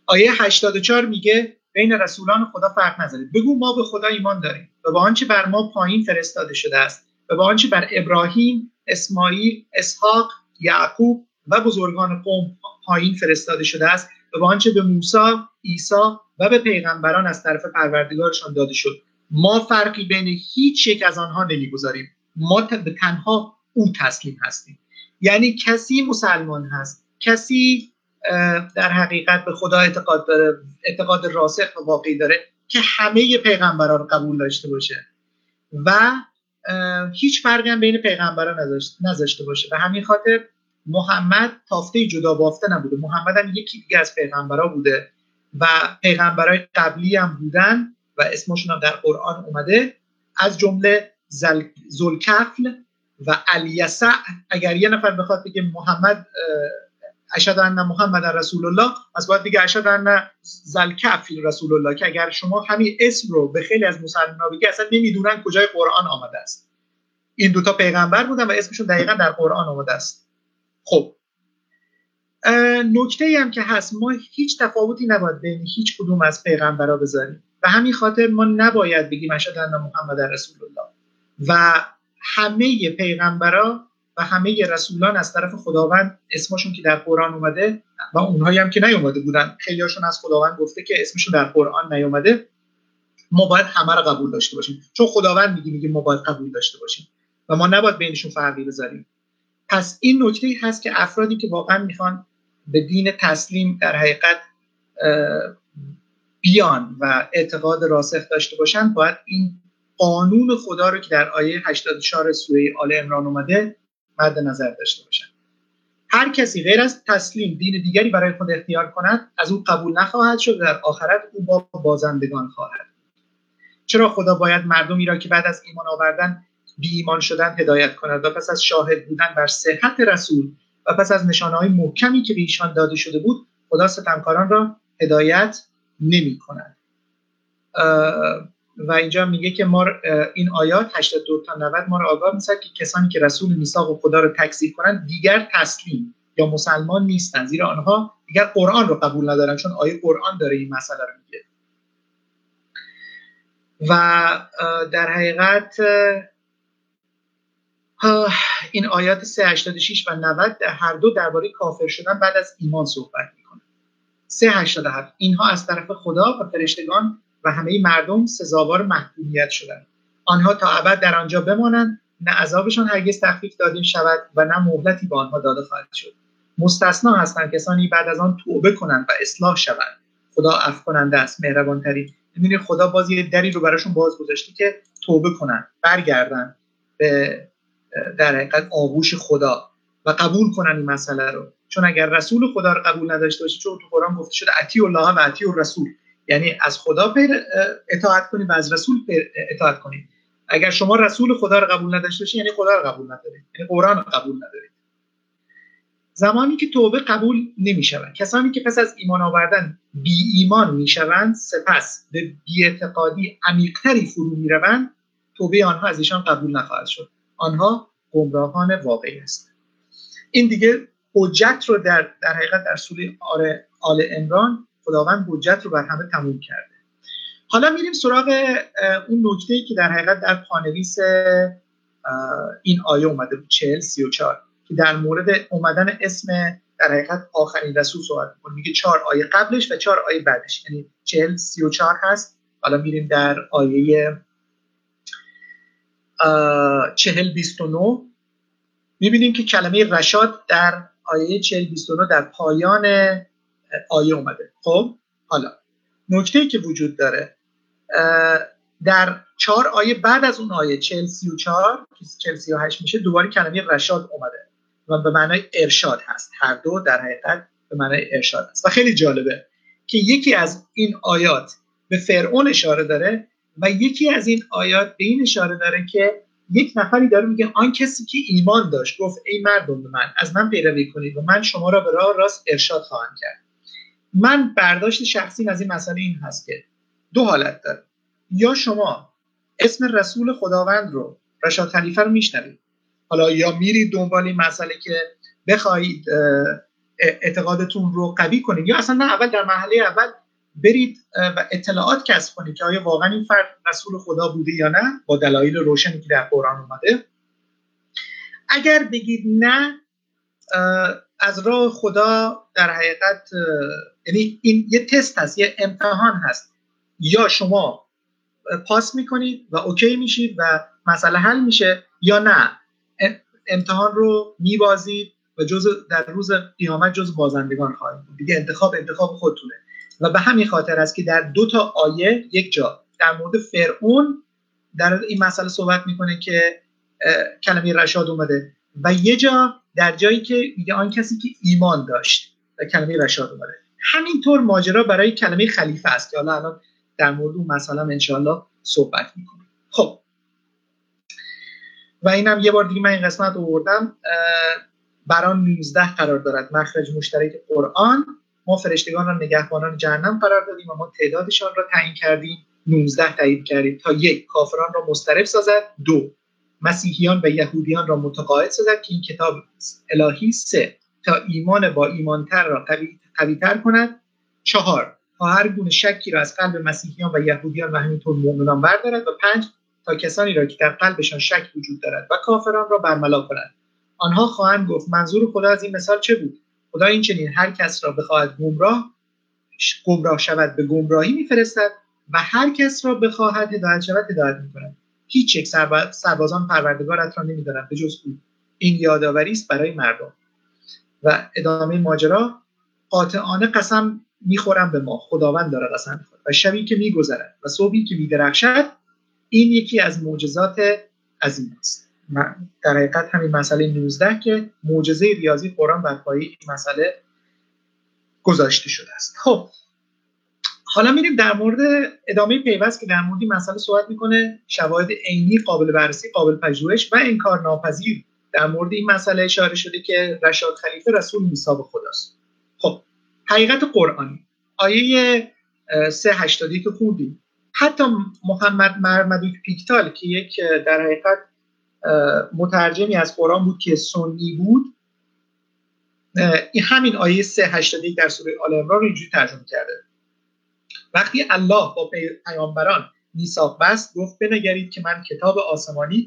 S1: آیه 84 میگه بین رسولان خدا فرق نذارید بگو ما به خدا ایمان داریم و با آنچه بر ما پایین فرستاده شده است و با آنچه بر ابراهیم اسماعیل اسحاق یعقوب و بزرگان قوم پایین فرستاده شده است و با آنچه به موسی عیسی و به پیغمبران از طرف پروردگارشان داده شد ما فرقی بین هیچ یک از آنها نمی‌گذاریم. ما به تنها او تسلیم هستیم. یعنی کسی مسلمان هست کسی در حقیقت به خدا اعتقاد داره اعتقاد راسخ و واقعی داره که همه پیغمبران رو قبول داشته باشه و هیچ فرقی هم بین پیغمبران نذاشته باشه. و همین خاطر محمد تافته جدا بافته نبوده. محمد هم یکی دیگه از پیغمبرا بوده و پیغمبرای قبلی هم بودن. و اسمشون هم در قرآن اومده. از جمله زلکفل و الیسع. اگر یه نفر بخواد بگه محمد اشهد ان محمد رسول الله از باید بگه اشهد ان زلکفل رسول الله که اگر شما همین اسم رو به خیلی از مسلمان‌ها بگی اصلا نمی‌دونن کجای قرآن آمده است. این دوتا پیغمبر بودن و اسمشون دقیقا در قرآن آمده است. خب. نکته هم که هست ما هیچ تفاوتی نباید بین هیچ کدوم از پیغمبرا بذاریم. و همین خاطر ما نباید بگیم اشهد ان محمد رسول الله. و همه پیغمبرا و همه رسولان از طرف خداوند اسمشون که در قرآن اومده و اونهایی هم که نیومده بودن. خیلیاشون از خداوند گفته که اسمشون در قرآن نیومده. ما باید همه رو قبول داشته باشیم. چون خداوند میگه میگه ما باید قبول داشته باشیم. و ما نباید بینشون فرقی بذاریم. پس این نکته هست که افرادی که واقعا می‌خوان به دین تسلیم در حقیقت بیان و اعتقاد راسخ داشته باشن باید این قانون خدا رو که در آیه 84 سوره آل عمران اومده مد نظر داشته باشن. هر کسی غیر از تسلیم دین دیگری برای خود اختیار کند از او قبول نخواهد شد در آخرت او با بازندگان خواهد چرا خدا باید مردمی را که بعد از ایمان آوردن بی ایمان شدن هدایت کند و پس از شاهد بودن بر صحت رسول و پس از نشانه های محکمی که به ایشان داده شده بود خدا ستمکاران را هدایت نمی کند و اینجا میگه که ما این آیات 82 تا 90 ما رو آگاه میسد که کسانی که رسول میثاق و خدا رو تکذیب کنند دیگر تسلیم یا مسلمان نیستند. زیرا آنها دیگر قرآن رو قبول ندارن چون آیه قرآن داره این مسئله رو میگه. و در حقیقت این آیات 386 و 90 هر دو درباره کافر شدن بعد از ایمان صحبت می‌کنه. 387 اینها از طرف خدا و فرشتگان و همه مردم سزاوار محکومیت شدند. آنها تا ابد در آنجا بمانند. نه عذابشان هرگز تخفیف داده شود و نه مهلتی به آنها داده خواهد شد. مستثنا هستند کسانی بعد از آن توبه کنند و اصلاح شوند. خدا عفو کننده است مهربان ترین می‌دونی خدا باز یه دری رو براشون باز گذاشته که توبه کنن برگردن به در حقیقت آغوش خدا و قبول کنن این مسئله رو. چون اگر رسول خدا رو قبول نداشته باشی چون تو قرآن گفته شده اتی الله و اتی رسول یعنی از خدا پر اطاعت کنید و از رسول اطاعت کنید اگر شما رسول خدا رو قبول نداشته باشید یعنی خدا رو قبول ندارید یعنی قرآن رو قبول ندارید زمانی که توبه قبول نمی شود کسانی که پس از ایمان آوردن بی ایمان می شوند سپس به بی اعتقادی عمیقتری فرو می روند توبه آنها از ایشان قبول نخواهد شد. آنها گمراهان واقعی هستند. این دیگه حجت رو در در حقیقت در سوره آل امران خداوند حجت رو بر همه تموم کرده. حالا میریم سراغ اون نکته که در حقیقت در پانویس این آیه اومده بود 40 34 که در مورد اومدن اسم در حقیقت آخرین رسول صحبت می‌کنه. میگه چهار آیه قبلش و چهار آیه بعدش. یعنی 40 34 هست. حالا میریم در آیه چهل بیست و نو می‌بینیم که کلمه رشاد در آیه چهل بیست و نو در پایان آیه اومده. خب حالا نکته که وجود داره در چهار آیه بعد از اون آیه چهل سی و چهار که چهل سی و هشت میشه دوباره کلمه رشاد اومده و به معنای ارشاد هست. هر دو در حقیقت به معنای ارشاد هست. و خیلی جالبه که یکی از این آیات به فرعون اشاره داره و یکی از این آیات به این اشاره داره که یک نفری داره میگه آن کسی که ایمان داشت گفت ای مردم من از من پیروی کنید و من شما را به راه راست ارشاد خواهم کرد. من برداشت شخصی از این مسئله این هست که دو حالت داره. یا شما اسم رسول خداوند رو رشاد خلیفه رو میشنوید. حالا یا میرید دنبال این مسئله که بخواهید اعتقادتون رو قوی کنید یا اصلا نه اول در محله اول برید و اطلاعات کسب کنید که آیا واقعا این فرد رسول خدا بوده یا نه با دلایل روشنی که در قرآن اومده. اگر بگید نه از راه خدا در حقیقت یعنی این یه تست هست یه امتحان هست. یا شما پاس می‌کنید و اوکی میشید و مسئله حل میشه یا نه. امتحان رو میبازید و جز در روز قیامت جز بازندگان خواهید دیگه انتخاب انتخاب خودتونه. و به همین خاطر است که در دو تا آیه یک جا در مورد فرعون در این مسئله صحبت می‌کنه که کلمه رشاد اومده و یه جا در جایی که میگه آن کسی که ایمان داشت و کلمه رشاد اومده. همینطور ماجرا برای کلمه خلیفه است که حالا الان در مورد اون مسئله انشاءالله صحبت می‌کنیم. خب. و اینم یه بار دیگه من این قسمت آوردم بران 19 قرار دارد. مخرج مشترک قرآن. ما فرشتگان را نگهبانان جهنم قرار دادیم و ما تعدادشان را تعیین کردیم 19 تعیین کردیم تا یک کافران را مسترب سازد دو مسیحیان و یهودیان را متقاعد سازد که این کتاب الهی سه تا ایمان با ایمانتر را قوی تر کند. چهار تا هر گونه شکی را از قلب مسیحیان و یهودیان و همینطور مؤمنان بردارد. و پنج تا کسانی را که در قلبشان شک وجود دارد و کافران را برملا کند. آنها خواهند گفت منظور خدا از این مثال چه بود؟ خدا این چنین هر کس را بخواهد گمراه گمراه شود به گمراهی میفرستد و هر کس را بخواهد هدایت شود هدایت می‌کند. هیچ یک سربازان پروردگارت را نمیدارند به جز او. این یادآوری است برای مردم. و ادامه ماجرا قاطعانه قسم می‌خورم به ما. خداوند داره قسم می‌خوره. و شبی که میگذرد و صبحی که میدرخشد این یکی از معجزات عظیم است. در حقیقت همین مسئله 19 که معجزه ریاضی قرآن بر پایه این مسئله گذاشته شده است. خب حالا میریم در مورد ادامه پیوست که در مورد این مسئله صحبت می‌کنه شواهد عینی قابل بررسی قابل پژوهش و انکار ناپذیر در مورد این مسئله اشاره شده که رشاد خلیفه رسول میثاق خداست. خب حقیقت قرآنی آیه 380 که خوندیم. حتی محمد مرمدوک پیکتال که یک در حقیقت مترجمی از قرآن بود که سنی بود. همین آیه 381 در سوره آل عمران رو اینجوری ترجمه کرده. وقتی الله با پیامبران میثاق بست گفت بنگرید که من کتاب آسمانی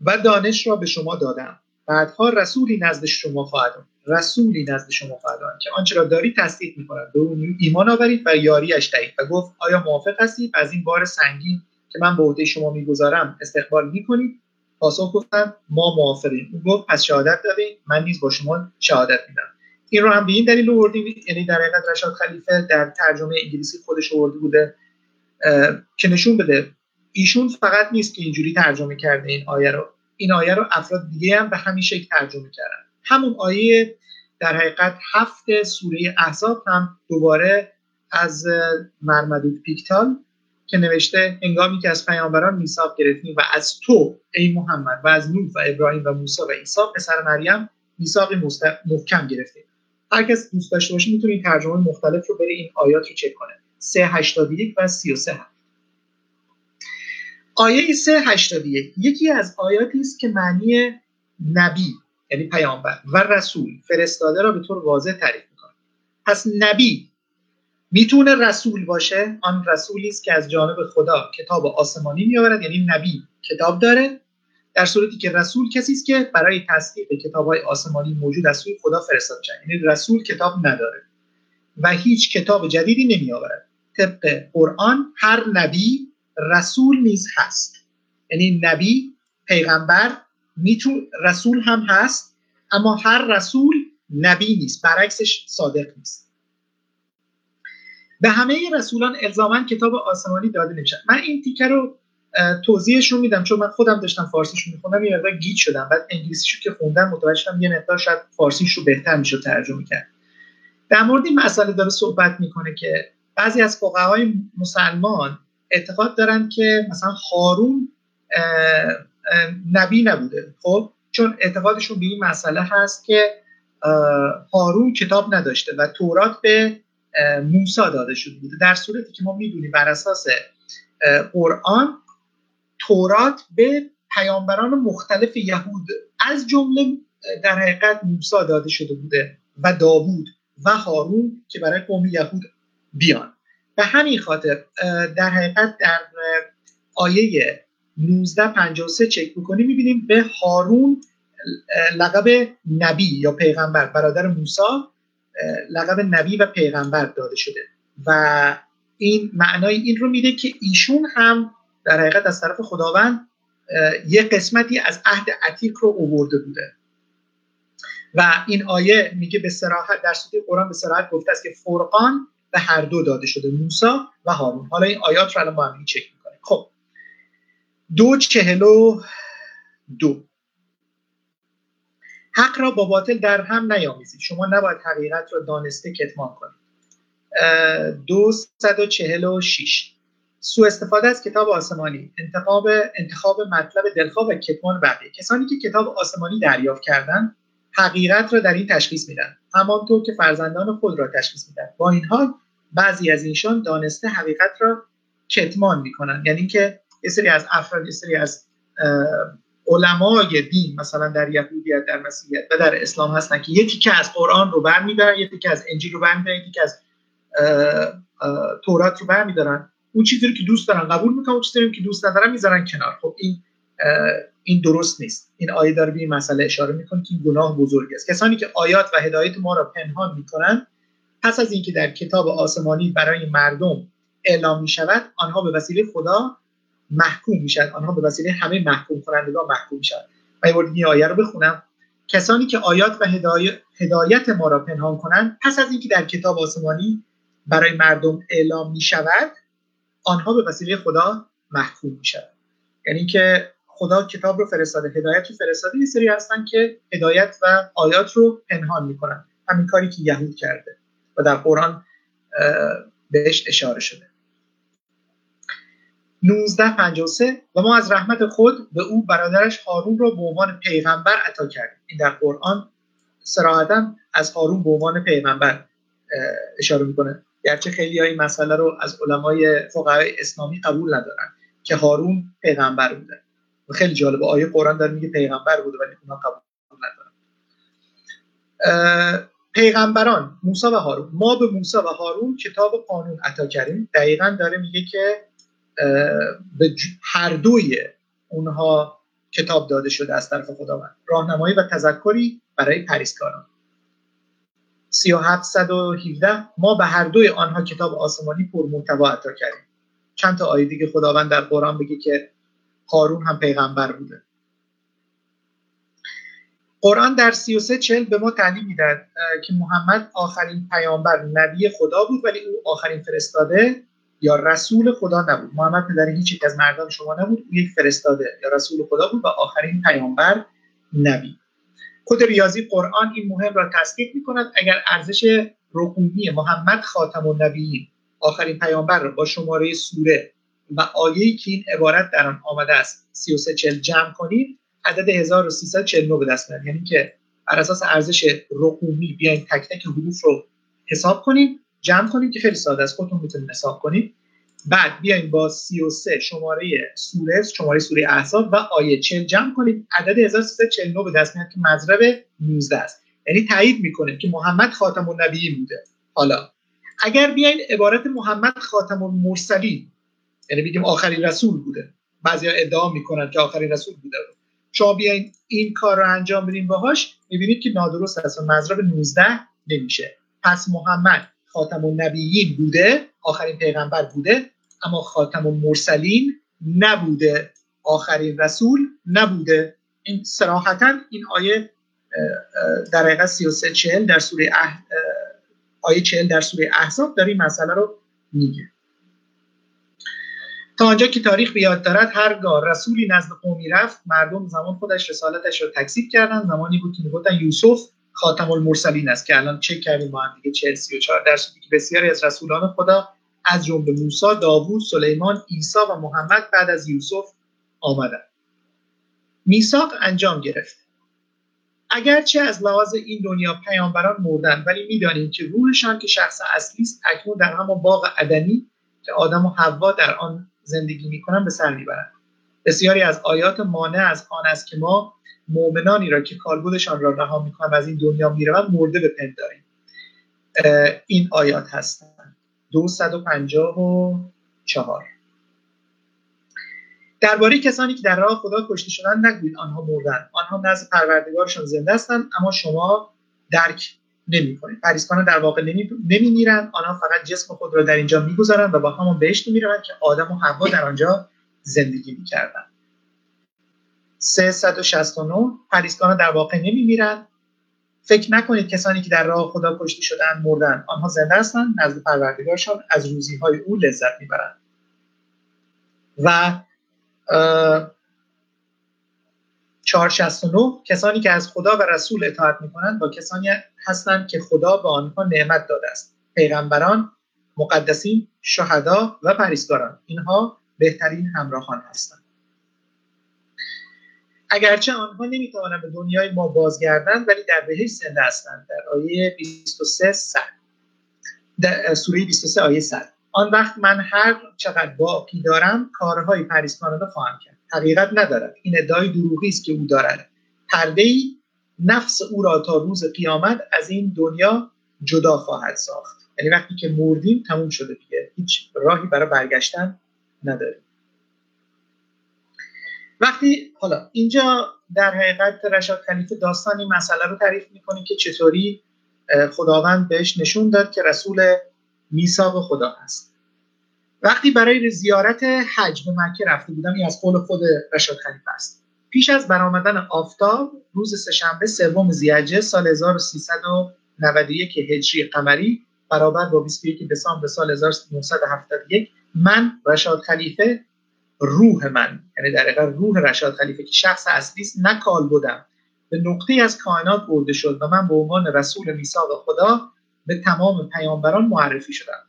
S1: و دانش را به شما دادم. بعدها رسولی نزد شما خواهد رسولی نزد شما خواهد که آنچه را دارید تصدیق می‌کند به اون ایمان آورید و یاریش دهید و گفت آیا موافق هستید؟ از این بار سنگین که من به عهده شما می‌گذارم استقبال می‌کنید. پاسخ گفتن ما موافقیم. او گفت پس شهادت دادید من نیز با شما شهادت میدم. این رو هم به این دلیل آوردیم. یعنی در حقیقت رشاد خلیفه در ترجمه انگلیسی خودش آورده بوده که نشون بده. ایشون فقط نیست که اینجوری ترجمه کرده این آیه رو. این آیه رو افراد دیگه هم به همین شکل ترجمه کردن. همون آیه در حقیقت هفت سوره احزاب هم دوباره از مرمدود پیکتال که نوشته هنگامی که از پیامبران میثاق گرفتیم و از تو ای محمد و از نوح و ابراهیم و موسی و عیسی پسر مریم میثاق محکم گرفتیم. هر کس دوست داشته باشه می‌تونه این ترجمه مختلف رو بره این آیات رو چک کنه. 381 و 33 هم. آیه 381 یکی از آیاتی است که معنی نبی یعنی پیامبر و رسول فرستاده را به طور واضح تعریف می‌کنه. پس نبی می‌تونه رسول باشه؟ آن رسولی است که از جانب خدا کتاب آسمانی میآورد یعنی نبی کتاب داره. در صورتی که رسول کسی است که برای تصدیق کتاب های آسمانی موجود از سوی خدا فرستاده شد. یعنی رسول کتاب نداره و هیچ کتاب جدیدی نمی آورد طبق قرآن هر نبی رسول نیز هست. یعنی نبی پیغمبر میتون رسول هم هست اما هر رسول نبی نیست برعکسش صادق نیست. به همه رسولان الزاما کتاب آسمانی داده نمیشه من این تیکه رو توضیحشون میدم چون من خودم داشتم فارسیشو میخوندم یه مقدار گیج شدم. بعد انگلیسیشو که خوندم متوجه شدم یه مقدار شاید فارسیش رو بهتر میشه ترجمه کرد. در مورد این مسئله داره صحبت می‌کنه که بعضی از فقهای مسلمان اعتقاد دارن که مثلا هارون نبی نبوده. خب؟ چون اعتقادشون به این مسئله هست که هارون کتاب نداشته و تورات به موسی داده شده بوده. در صورتی که ما می‌دونیم بر اساس قرآن تورات به پیامبران مختلف یهود از جمله در حقیقت موسی داده شده بوده و داوود و هارون که برای قوم یهود بیان. به همین خاطر در حقیقت در آیه 1953 چک بکنیم می‌بینیم به هارون لقب نبی یا پیغمبر برادر موسی لقب نبی و پیغمبر داده شده. و این معنای این رو میده که ایشون هم در حقیقت از طرف خداوند یه قسمتی از عهد عتیق رو اوورده بوده. و این آیه میگه به سراحت در سوره قرآن به سراحت گفته است که فرقان به هر دو داده شده موسا و هارون. حالا این آیات رو الان با هم چک می‌کنیم. خب دو چهلو دو. حق را با باطل در هم نیامیزید. شما نباید حقیقت را دانسته کتمان کنید. دو صد و چهل و شیش سو استفاده از کتاب آسمانی انتخاب انتخاب مطلب دلخواه و کتمان بقیه. کسانی که کتاب آسمانی دریافت کردن حقیقت را در این تشخیص میدن. همانطور که فرزندان خود را تشخیص میدن. با این حال بعضی از اینشان دانسته حقیقت را کتمان می‌کنن. یعنی که یه سری از افراد یه سری از علمای دین مثلا در یهودیت در مسیحیت و در اسلام هستن که یکی که از قرآن رو برمیدارن یکی که از انجیل رو برمیدارن یکی که از تورات رو برمیدارن. اون چیزی رو که دوست دارن قبول می‌کنن اون چیزی رو که دوست ندارن می‌ذارن کنار. خب این این درست نیست. این آیه داره به این مسئله اشاره می‌کنه که این گناه بزرگی است. کسانی که آیات و هدایت ما را پنهان می‌کنن پس از اینکه در کتاب آسمانی برای مردم اعلام می‌شود آنها به وسیله خدا محکوم میشن. آنها به وسیله همه محکوم کنندگان محکوم میشن. و یه این آیه رو بخونم. کسانی که آیات و هدایت ما را پنهان کنند پس از اینکه در کتاب آسمانی برای مردم اعلام می شود آنها به وسیله خدا محکوم می شود یعنی که خدا کتاب رو فرستاده هدایت رو فرستاده یه سری هستن که هدایت و آیات رو پنهان می‌کنن. همین کاری که یهود کرده و در قرآن بهش اشاره شده. 1953 و ما از رحمت خود به او برادرش هارون را به عنوان پیغمبر عطا کردیم. این در قرآن سراحتا از هارون به عنوان پیغمبر اشاره می‌کنه. گرچه خیلی های مسئله رو از علمای فقهای اسلامی قبول ندارن که هارون پیغمبر بوده. و خیلی جالبه آیه قرآن داره میگه پیغمبر بوده ولی اونا قبول ندارن. پیغمبران موسی و هارون. ما به موسی و هارون کتاب قانون عطا کردیم. دقیقا داره میگه که به هر دوی اونها کتاب داده شده از طرف خداوند. راهنمایی و تذکری برای پریسکاران 3717 ما به هر دوی آنها کتاب آسمانی پر محتوا عطا کردیم. چند تا آیه دیگه خداوند در قرآن بگه که هارون هم پیغمبر بوده. قرآن در 33 چل به ما تعلیم می‌داد که محمد آخرین پیامبر نبی خدا بود ولی او آخرین فرستاده یا رسول خدا نبود. محمد پدر هیچ یک از مردان شما نبود او یک فرستاده یا رسول خدا بود و آخرین پیامبر نبی. خود ریاضی قرآن این مهم را تصدیق می کند اگر ارزش رقومی محمد خاتم النبیین آخرین پیامبر با شماره سوره و آیه‌ای که این عبارت در آن آمده است 33 چل جمع کنید عدد 1349 به دست میاد یعنی که بر اساس ارزش رقومی بیاین تک تک حروف رو حساب کنیم جمع کنیم که خیلی ساده است خودتون می‌تونید حساب کنید. بعد بیایم با 33 شماره سوره شماره سوره احزاب و آیه 40 جمع کنیم عدد 1349 به دست میاد که مضرب 19 است. یعنی تایید می‌کنه که محمد خاتم النبیین بوده. حالا اگر بیاین عبارت محمد خاتم المرسلین یعنی بگیم آخرین رسول بوده. بعضیا ادعا می‌کنن که آخرین رسول بوده. شما بیاین این کار رو انجام بدین باهاش می‌بینید که نادرست است و مضرب 19 نمیشه. پس محمد خاتم النبیین بوده آخرین پیغمبر بوده اما خاتم المرسلین نبوده آخرین رسول نبوده. این صراحتا این آیه در حقیقت 33 40 در سوره اح... آیه 40 در سوره احزاب داره این مسئله رو میگه. تا آنجا که تاریخ بیاد دارد هرگاه رسولی نزد قومی رفت مردم زمان خودش رسالتش رو تکذیب کردن زمانی بود که می‌گفتن یوسف خاتم المرسلین است که الان چک کردیم با هم دیگه 40 34 درصدی که بسیاری از رسولان خدا از جمله موسی، داوود، سلیمان، عیسی و محمد بعد از یوسف آمدند. میثاق انجام گرفت. اگرچه از لحاظ این دنیا پیامبران مردن ولی می‌دانیم که روحشان که شخص اصلی است اکنون در همان باغ عدنی که آدم و حوا در آن زندگی می‌کنن به سر می‌برند بسیاری از آیات مانع از آن است که ما مؤمنانی را که کالبدشان را رها می‌کنن و از این دنیا می‌روند مرده بپنداریم این آیات هستند. 254 درباره کسانی که در راه خدا کشته شدن نگویید آنها مردن آنها نزد پروردگارشان زنده هستند اما شما درک نمی کنید پریسکان در واقع نمی, نمی آنها فقط جسم خود را در اینجا می‌گذارند و با همون بهشت می‌روند که آدم و حوا در آنجا زندگی می‌کردند. 369 پریسکان در واقع نمیمیرند فکر نکنید کسانی که در راه خدا کشته شدن مردن. آنها زنده هستند نزد پروردگارشان از روزی های او لذت می‌برند. و 469 کسانی که از خدا و رسول اطاعت می‌کنند با کسانی هستند که خدا به آنها نعمت داده است. پیغمبران مقدسین شهدا و پریستگاران اینها بهترین همراهان هستند. اگرچه آنها نمی‌توانند به دنیای ما بازگردند ولی در بهشت زنده هستند. در آیه 23 صد. در سوره 23 آیه 100 آن وقت من هر چقدر باقی دارم کارهای پریستگاران خواهم کرد. حقیقت ندارد. این ادعای دروغی است که او دارد. پرده ای نفس او را تا روز قیامت از این دنیا جدا خواهد ساخت. یعنی وقتی که مردیم تموم شده دیگه. هیچ راهی برای برگشتن نداریم. وقتی حالا اینجا در حقیقت رشاد خلیفه داستان این مسئله رو تعریف می‌کنه که چطوری خداوند بهش نشون داد که رسول میثاق خدا هست. وقتی برای زیارت حج به مکه رفته بودم این از قول خود رشاد خلیفه است. پیش از برآمدن آفتاب روز سهشنبه سوم ذی‌الحجه سال 1391 هجری قمری برابر با 21 دسامبر سال 1971 من رشاد خلیفه روح من یعنی در روح رشاد خلیفه که شخص اصلی است نکال بودم. به نقطه از کائنات برده شد و من به عنوان رسول میثاق خدا به تمام پیامبران معرفی شدم.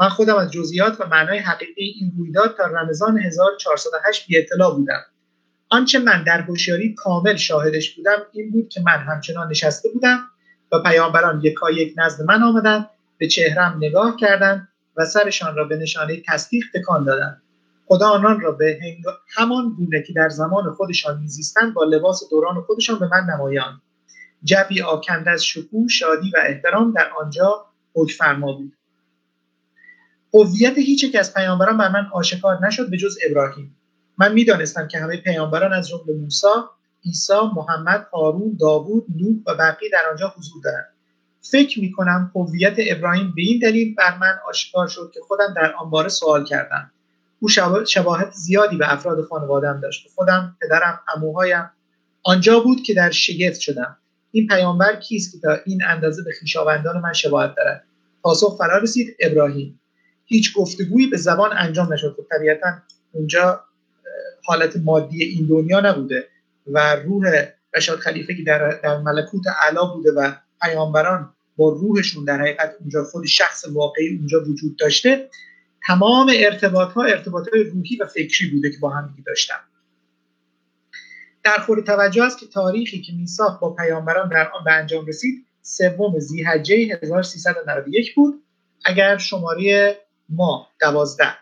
S1: من خودم از جزئیات و معنای حقیقی این رویداد تا رمضان 1408 بی اطلاع بودم. آنچه من در هوشیاری کامل شاهدش بودم این بود که من همچنان نشسته بودم و پیامبران یکا یک نزد من آمدند به چهرم نگاه کردند و سرشان را به نشانه تصدیق تکان دادند. خدا آنان را به همان گونه که در زمان خودشان میزیستند با لباس دوران خودشان به من نمایان. جبی آکنده از شکوه شادی و احترام در آنجا حکم فرما بود. هویت هیچ یک از پیامبران بر من آشکار نشد به جز ابراهیم. من می‌دانستم که همه پیامبران از جمله موسی عیسی محمد هارون داوود نوح و بقیه در آنجا حضور دارند. فکر می کنم هویت ابراهیم به این دلیل بر من آشکار شد که خودم در آن باره سوال کردم. او شواهد زیادی به افراد خانوادم داشت. خودم پدرم عموهایم آنجا بود که در شگفت شدم. این پیامبر کیست که تا این اندازه به خویشاوندان من شباهت دارد؟ پاسخ فرا رسید ابراهیم. هیچ گفتگویی به زبان انجام نشد. و طبیعتا اونجا حالت مادی این دنیا نبوده و روح رشاد خلیفه که در, در ملکوت علا بوده و پیامبران با روحشون در حقیقت اونجا خود شخص واقعی اونجا وجود داشته تمام ارتباط ها ارتباط های روحی و فکری بوده که با هم داشتن. در خور توجه است که تاریخی که میساخ با پیامبران در آن به انجام رسید سوم زیحجه 1391 بود. اگر شماره ماه دوازده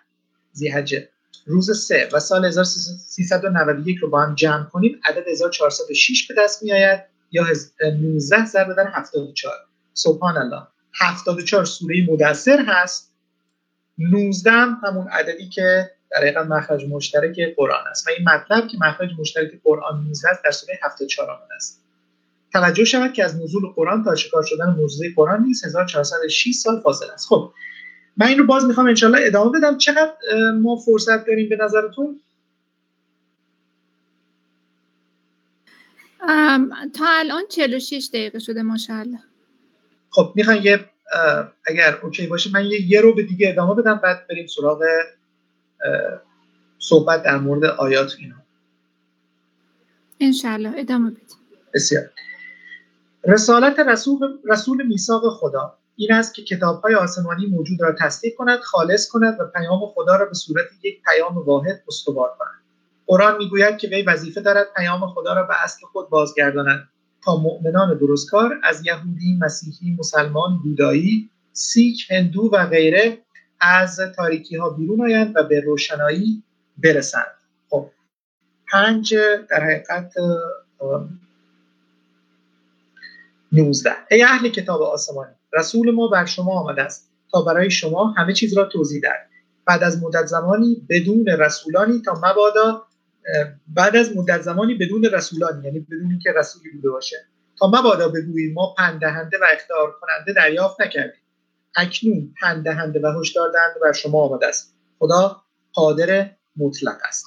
S1: زیحجه روز سه و سال 1391 رو با هم جمع کنیم عدد 1406 به دست می آید یا 19 ضرب در 74 سبحان الله. 74 سوره مدثر هست. 19 همون عددی که در حقیقت مخرج مشترک قرآن است. و این مطلب که مخرج مشترک قرآن 19 است در سوره 74 آمده است. توجه شود که از نزول قرآن تا شکار شدن موضوع قرآن نیز 1406 سال فاصله است. خب من این رو باز می‌خوام انشالله ادامه بدم. چقدر ما فرصت داریم به نظرتون؟
S2: تا الان 46 دقیقه شده ماشاءالله.
S1: خب می‌خوام یه اگر اوکی باشه من یه یه رو به دیگه ادامه بدم بعد بریم سراغ صحبت در مورد آیات اینا.
S2: انشالله ادامه بدیم.
S1: بسیار. رسالت رسول, رسول میثاق خدا. این است که کتاب های آسمانی موجود را تصدیق کند خالص کند و پیام خدا را به صورت یک پیام واحد استوار کند. قرآن می‌گوید که وی وظیفه دارد پیام خدا را به اصل خود بازگرداند. مؤمنان درستکار از یهودی مسیحی مسلمان بودایی سیک هندو و غیره از تاریکی ها بیرون آیند و به روشنایی برسند. خب پنج در حقیقت 19 ای اهل کتاب آسمانی رسول ما بر شما آمده است تا برای شما همه چیز را توضیح دهد. بعد از مدت زمانی بدون رسولانی تا مبادا بعد از مدت زمانی بدون رسولانی یعنی بدون که رسولی بوده باشه. تا مبادا بگوییم ما پندهنده و اختیار کننده دریافت نکردیم. اکنون پندهنده و هشدار دهنده بر شما آمده است. خدا قادر مطلق است.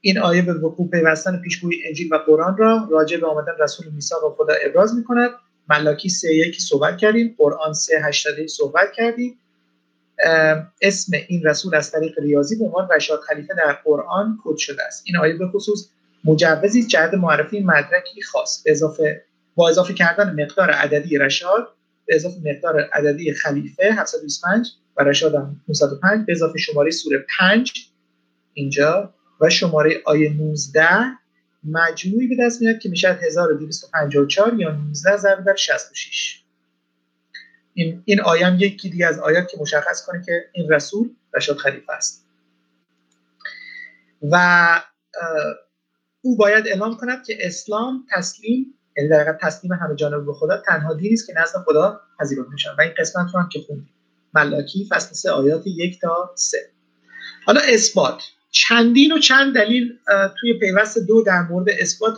S1: این آیه به وقوع پیوستن پیشگوی انجیل و قرآن را راجع به آمدن رسول میثاق و خدا ابراز می کند ملاکی سه یکی صحبت کردیم. قرآن سه هشتاده صحبت کردیم. اسم این رسول از طریق ریاضی به عنوان رشاد خلیفه در قرآن کد شده است. این آیه به خصوص مجوزی جهت معرفی مدرکی خاص به اضافه با اضافه کردن مقدار عددی رشاد به اضافه مقدار عددی خلیفه 725 و رشاد هم 905 به اضافه شماره سوره 5 اینجا و شماره آیه 19 مجموعی به دست میاد که میشه 1254 یا 19 ضرب در 66 این این آیه هم یکی دیگه از آیات که مشخص کنه که این رسول رشاد خلیفه است. و او باید اعلام کند که اسلام تسلیم یعنی در تسلیم همه جانب به خدا تنها دینی است که نزد خدا پذیرفته میشه و این قسمت رو هم که خوندیم. ملاکی فصل 3 آیات یک تا 3 حالا اثبات. چندین و چند دلیل توی پیوست دو در مورد اثبات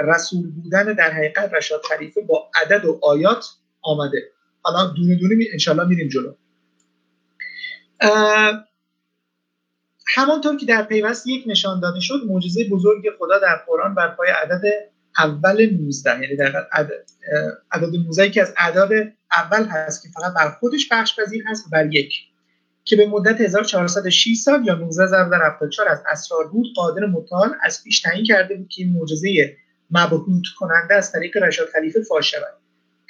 S1: رسول بودن در حقیقت رشاد خلیفه با عدد و آیات آمده. حالا دونه دونه می انشالله میریم جلو. همانطور که در پیوست یک نشان داده شد معجزه بزرگ خدا در قرآن بر پای عدد اول 19 یعنی در عدد, عدد 19 که از اعداد اول هست که فقط بر خودش بخش پذیر هست بر یک که به مدت 1406 سال یا 19 ضرب در 74 از اسرار بود قادر مطال از پیش تعیین کرده بود که این معجزه مبهوت کننده از طریق رشاد خلیفه فاش شود.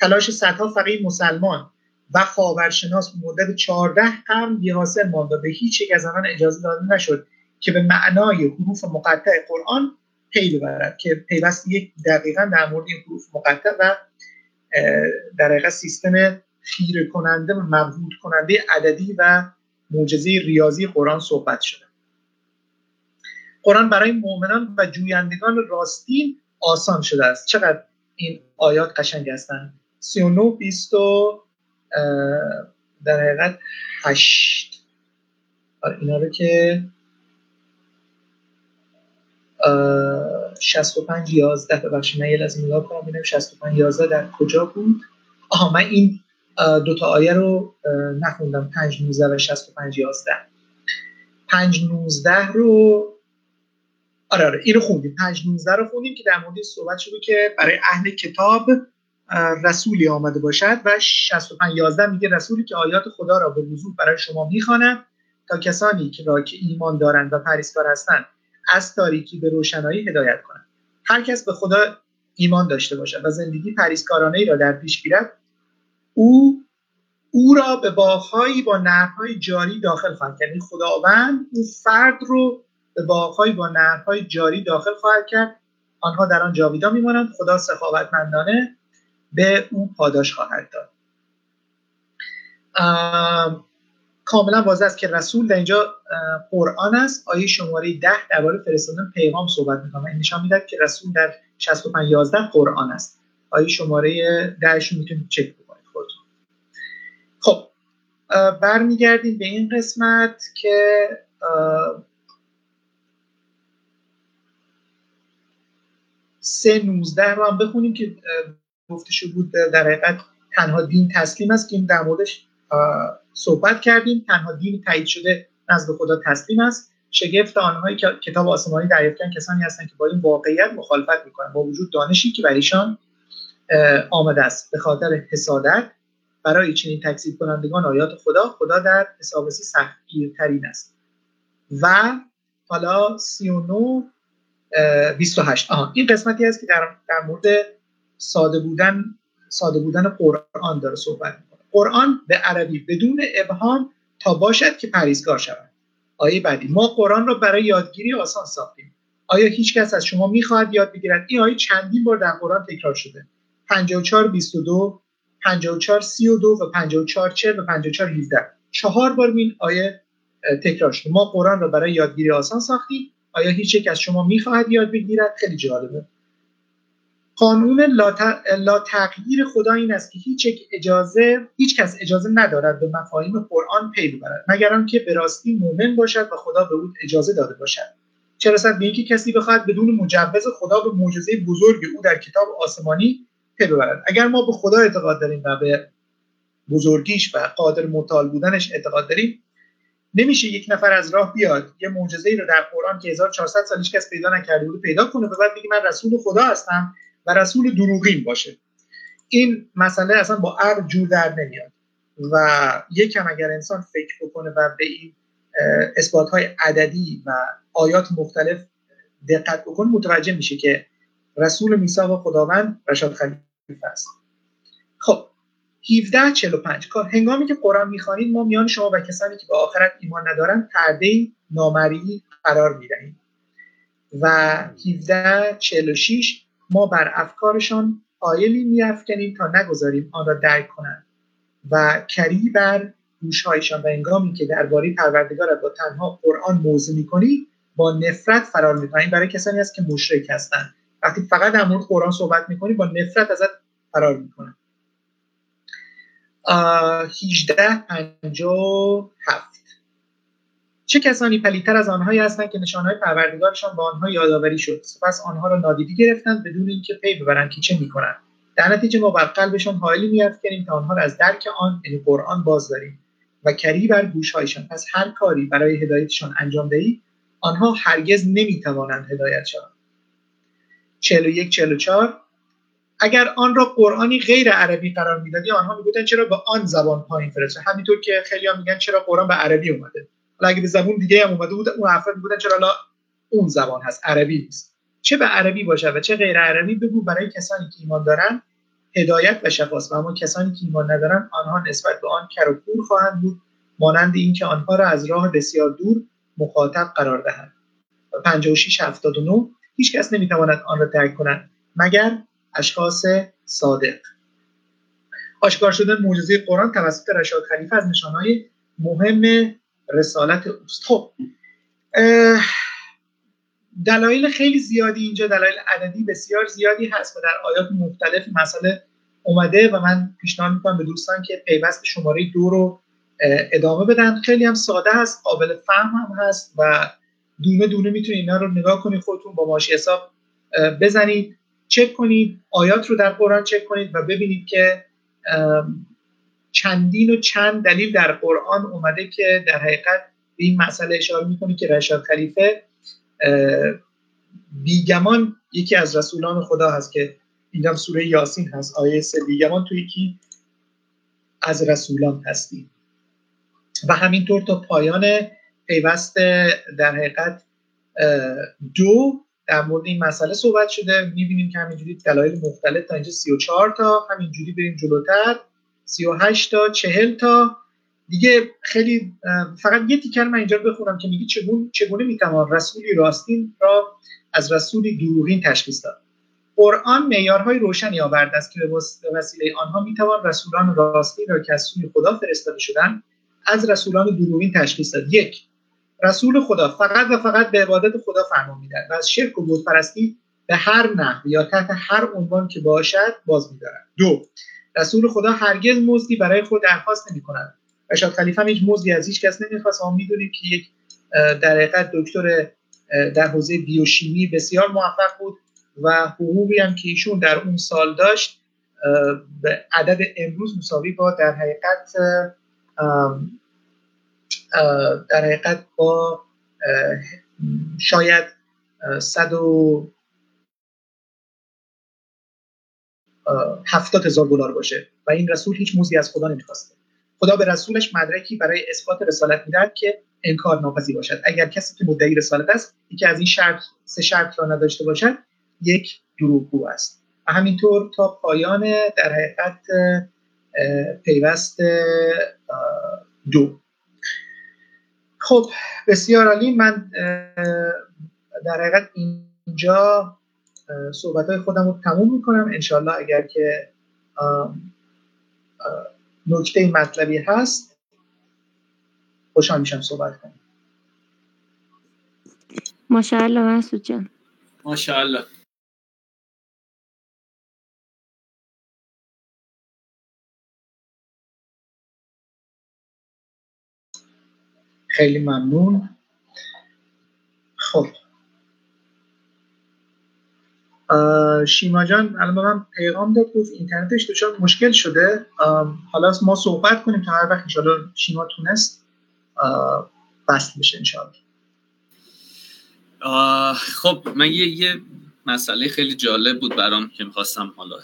S1: تلاش صدها فقیه مسلمان و خاورشناس مدت 14 قرن بی‌حاصل ماند و به هیچ یک از آنان اجازه داده نشد که به معنای حروف مقطع قرآن پی ببرد که پیوست یک دقیقا در مورد حروف مقطع و در حقیقت سیستم خیره کننده و مبهوت کننده عددی و معجزه ریاضی قرآن صحبت شده. قرآن برای مؤمنان و جویندگان راستین آسان شده است. چقدر این آیات قشنگ هستند 39 20 در حقیقت 8 آره، اینا رو که 65 11 ببخشید من یه لحظه نگاه کنم ببینم 65 11 در کجا بود؟ آها من این دو تا آیه رو نخوندم. 5 19 و 65 11 5 19 رو آره آره این رو خوندیم. 5 19 رو خوندیم که در مورد صحبت شده که برای اهل کتاب رسولی آمده باشد و 65 11 میگه رسولی که آیات خدا را به وضوح برای شما می‌خوانم تا کسانی که را که ایمان دارند و پریستار هستند از تاریکی به روشنایی هدایت کنند. هر کس به خدا ایمان داشته باشد و زندگی پریسکارانه را در پیش گیرد او او را به باغهایی با نهرهای جاری داخل خواهد کرد. یعنی خداوند اون فرد رو به باغهایی با نهرهای جاری داخل خواهد کرد. آنها در آن جاویدان میمانند. خدا سخاوتمندانه به او پاداش خواهد داد. کاملا واضح است که رسول در اینجا قرآن است. آیه شماره ده درباره فرستادن پیغام صحبت می‌کنه. این نشان می‌دهد که رسول در 65 11 قرآن است. آیه شماره دهشون می‌تونید چک بکنید خودتون. خب برمیگردیم به این قسمت که سه نوزده رو هم بخونیم که گفته شده بود در حقیقت تنها دین تسلیم است که این در موردش صحبت کردیم. تنها دین تایید شده نزد خدا تسلیم است. شگفت آنهایی که کتاب آسمانی دریافت کسانی هستند که با این واقعیت مخالفت می‌کنند. با وجود دانشی که بر ایشان آمده است. به خاطر حسادت برای چنین تکذیب کنندگان آیات خدا خدا در حسابرسی سختگیرترین است. و حالا 39 28 آها این قسمتی است که در, در مورد ساده بودن ساده بودن قرآن داره صحبت می‌کنه. قرآن به عربی بدون ابهام تا باشد که پریزگار شود. آیه بعدی ما قرآن را برای یادگیری آسان ساختیم. آیا هیچ کس از شما می‌خواهد یاد بگیرد؟ این آیه چندین بار در قرآن تکرار شده. 54 22 54 32 و 54 40 و 54 17 چهار بار این آیه تکرار شده. ما قرآن را برای یادگیری آسان ساختیم. آیا هیچ یک از شما می‌خواهد یاد بگیرد؟ خیلی جالبه. قانون لا, تغییر خدا این است که هیچ اجازه هیچ کس اجازه ندارد به مفاهیم قرآن پی ببرد مگر آنکه به راستی مؤمن باشد و خدا به او اجازه داده باشد. چه رسد به اینکه کسی بخواهد بدون مجوز خدا به معجزه بزرگ او در کتاب آسمانی پی ببرد؟ اگر ما به خدا اعتقاد داریم و به بزرگیش و قادر مطال بودنش اعتقاد داریم نمیشه یک نفر از راه بیاد یه معجزه ای رو در قرآن که 1400 سال کس پیدا نکرده بود پیدا کنه و بعد بگه من رسول خدا هستم. و رسول دروغین باشه. این مسئله اصلا با عقل جور در نمیاد. و یکم اگر انسان فکر بکنه و به این اثبات های عددی و آیات مختلف دقت بکنه متوجه میشه که رسول میثاق خداوند رشاد خلیفه است. خب 17 45 هنگامی که قرآن می‌خوانید ما میان شما و کسانی که به آخرت ایمان ندارند پرده نامری قرار می‌دهیم. و 17 46 ما بر افکارشان آیلی میافکنیم تا نگذاریم آن را درک کنند و کری بر گوشهایشان و انگامی که درباره پروردگار با تنها قرآن موضوع می‌کنی با نفرت فرار می‌کنی. برای کسانی است که مشرک هستند. وقتی فقط در مورد قرآن صحبت می‌کنی با نفرت ازت فرار می‌کنن. 18 57 چه کسانی پلیتر از آنهایی هستند که نشانهای پروردگارشان با آنها یادآوری شد. سپس آنها را نادیده گرفتند بدون اینکه پی ببرند که چه می‌کنند. در نتیجه ما بر قلبشان حائلی میافکنیم تا آنها را از درک آن یعنی قرآن باز داریم و کری بر گوشهایشان. پس هر کاری برای هدایتشان انجام دهی آنها هرگز نمی‌توانند هدایت شوند. 41 44 اگر آن را قرآنی غیر عربی قرار می‌دادی آنها می‌گفتن چرا به آن زبان پایین فرسته همینطور که خیلی ها میگن چرا قرآن به عربی اومده. حالا اگه به زبون دیگه هم اومده بود. اون افراد می‌گفتن چرا لا اون زبان هست عربی نیست. چه به عربی باشه و چه غیر عربی بگو برای کسانی که ایمان دارن هدایت و شفاست. و اما کسانی که ایمان ندارن آنها نسبت به آن کر و کور خواهند بود مانند اینکه آنها را از راه بسیار دور مخاطب قرار دهند. 56 79 هیچ کس نمی‌تواند آن را درک کند مگر اشخاص صادق. آشکار شدن معجزه قرآن توسط رشاد خلیفه از نشانهای مهم رسالت اوست. خب دلایل خیلی زیادی اینجا دلایل عددی بسیار زیادی هست و در آیات مختلف مسئله اومده و من پیشنهاد می‌کنم به دوستان که پیوست شماره دو رو ادامه بدن. خیلی هم ساده هست قابل فهم هم هست و دونه دونه می‌تونید اینا رو نگاه کنید خودتون با ماشی حساب بزنید چک کنید آیات رو در قرآن چک کنید و ببینید که چندین و چند دلیل در قرآن اومده که در حقیقت به این مسئله اشاره می‌کنه که رشاد خلیفه بیگمان یکی از رسولان خدا هست که اینجا سوره یاسین هست آیه سه بیگمان تو یکی از رسولان هستی و همینطور تا پایان پیوست در حقیقت دو در مورد این مسئله صحبت شده. می‌بینیم که همینجوری دلایل مختلف تا اینجا 34 تا همینجوری بریم جلوتر. 38 تا 40 تا. دیگه خیلی فقط یه تیکر من اینجا بخونم که میگه چگونه چگونه می‌توان رسولی راستین را از رسولی دروغین تشخیص داد. قرآن معیارهای روشنی آورده است که به وسیله آنها می‌توان رسولان راستین را که از سوی خدا فرستاده شدن از رسولان دروغین تشخیص داد. یک رسول خدا فقط و فقط به عبادت خدا فرمان میدن و از شرک و بتپرستی به هر نحو یا تحت هر عنوان که باشد باز میدارند دو رسول خدا هرگز مزدی برای خود درخواست نمی‌کنن شاید خلیفه هم هیچ مزدی از هیچ کس نمی‌خواست ما می‌دونیم که یک در حقیقت دکتر در حوزه بیوشیمی بسیار موفق بود و حقوقی هم که ایشون در اون سال داشت به عدد امروز مساوی با در حقیقت در حقیقت با شاید 100 هفتاد هزار دلار باشه و این رسول هیچ موزی از خدا نمی‌خواسته. خدا به رسولش مدرکی برای اثبات رسالت می‌دهد که انکار ناپذیر باشد. اگر کسی که مدعی رسالت است یکی از این شرط سه شرط را نداشته باشد یک دروغگو است. و همینطور تا پایان در حقیقت پیوست دو. خب بسیار عالی. من در حقیقت اینجا صحبت های خودم رو تموم می‌کنم. انشالله اگر که نکته مطلبی هست خوشحال میشم صحبت کنم.
S3: ماشاءالله مسعود جان.
S4: ماشاءالله.
S1: خیلی ممنون. خب. شیما جان الان من پیغام داد گفت اینترنتش دچار مشکل شده. حالا ما صحبت کنیم تا هر وقت انشاءالله شیما تونست بست بشه انشاءالله
S4: خب من یه, یه مسئله خیلی جالب بود برام که می‌خواستم حالا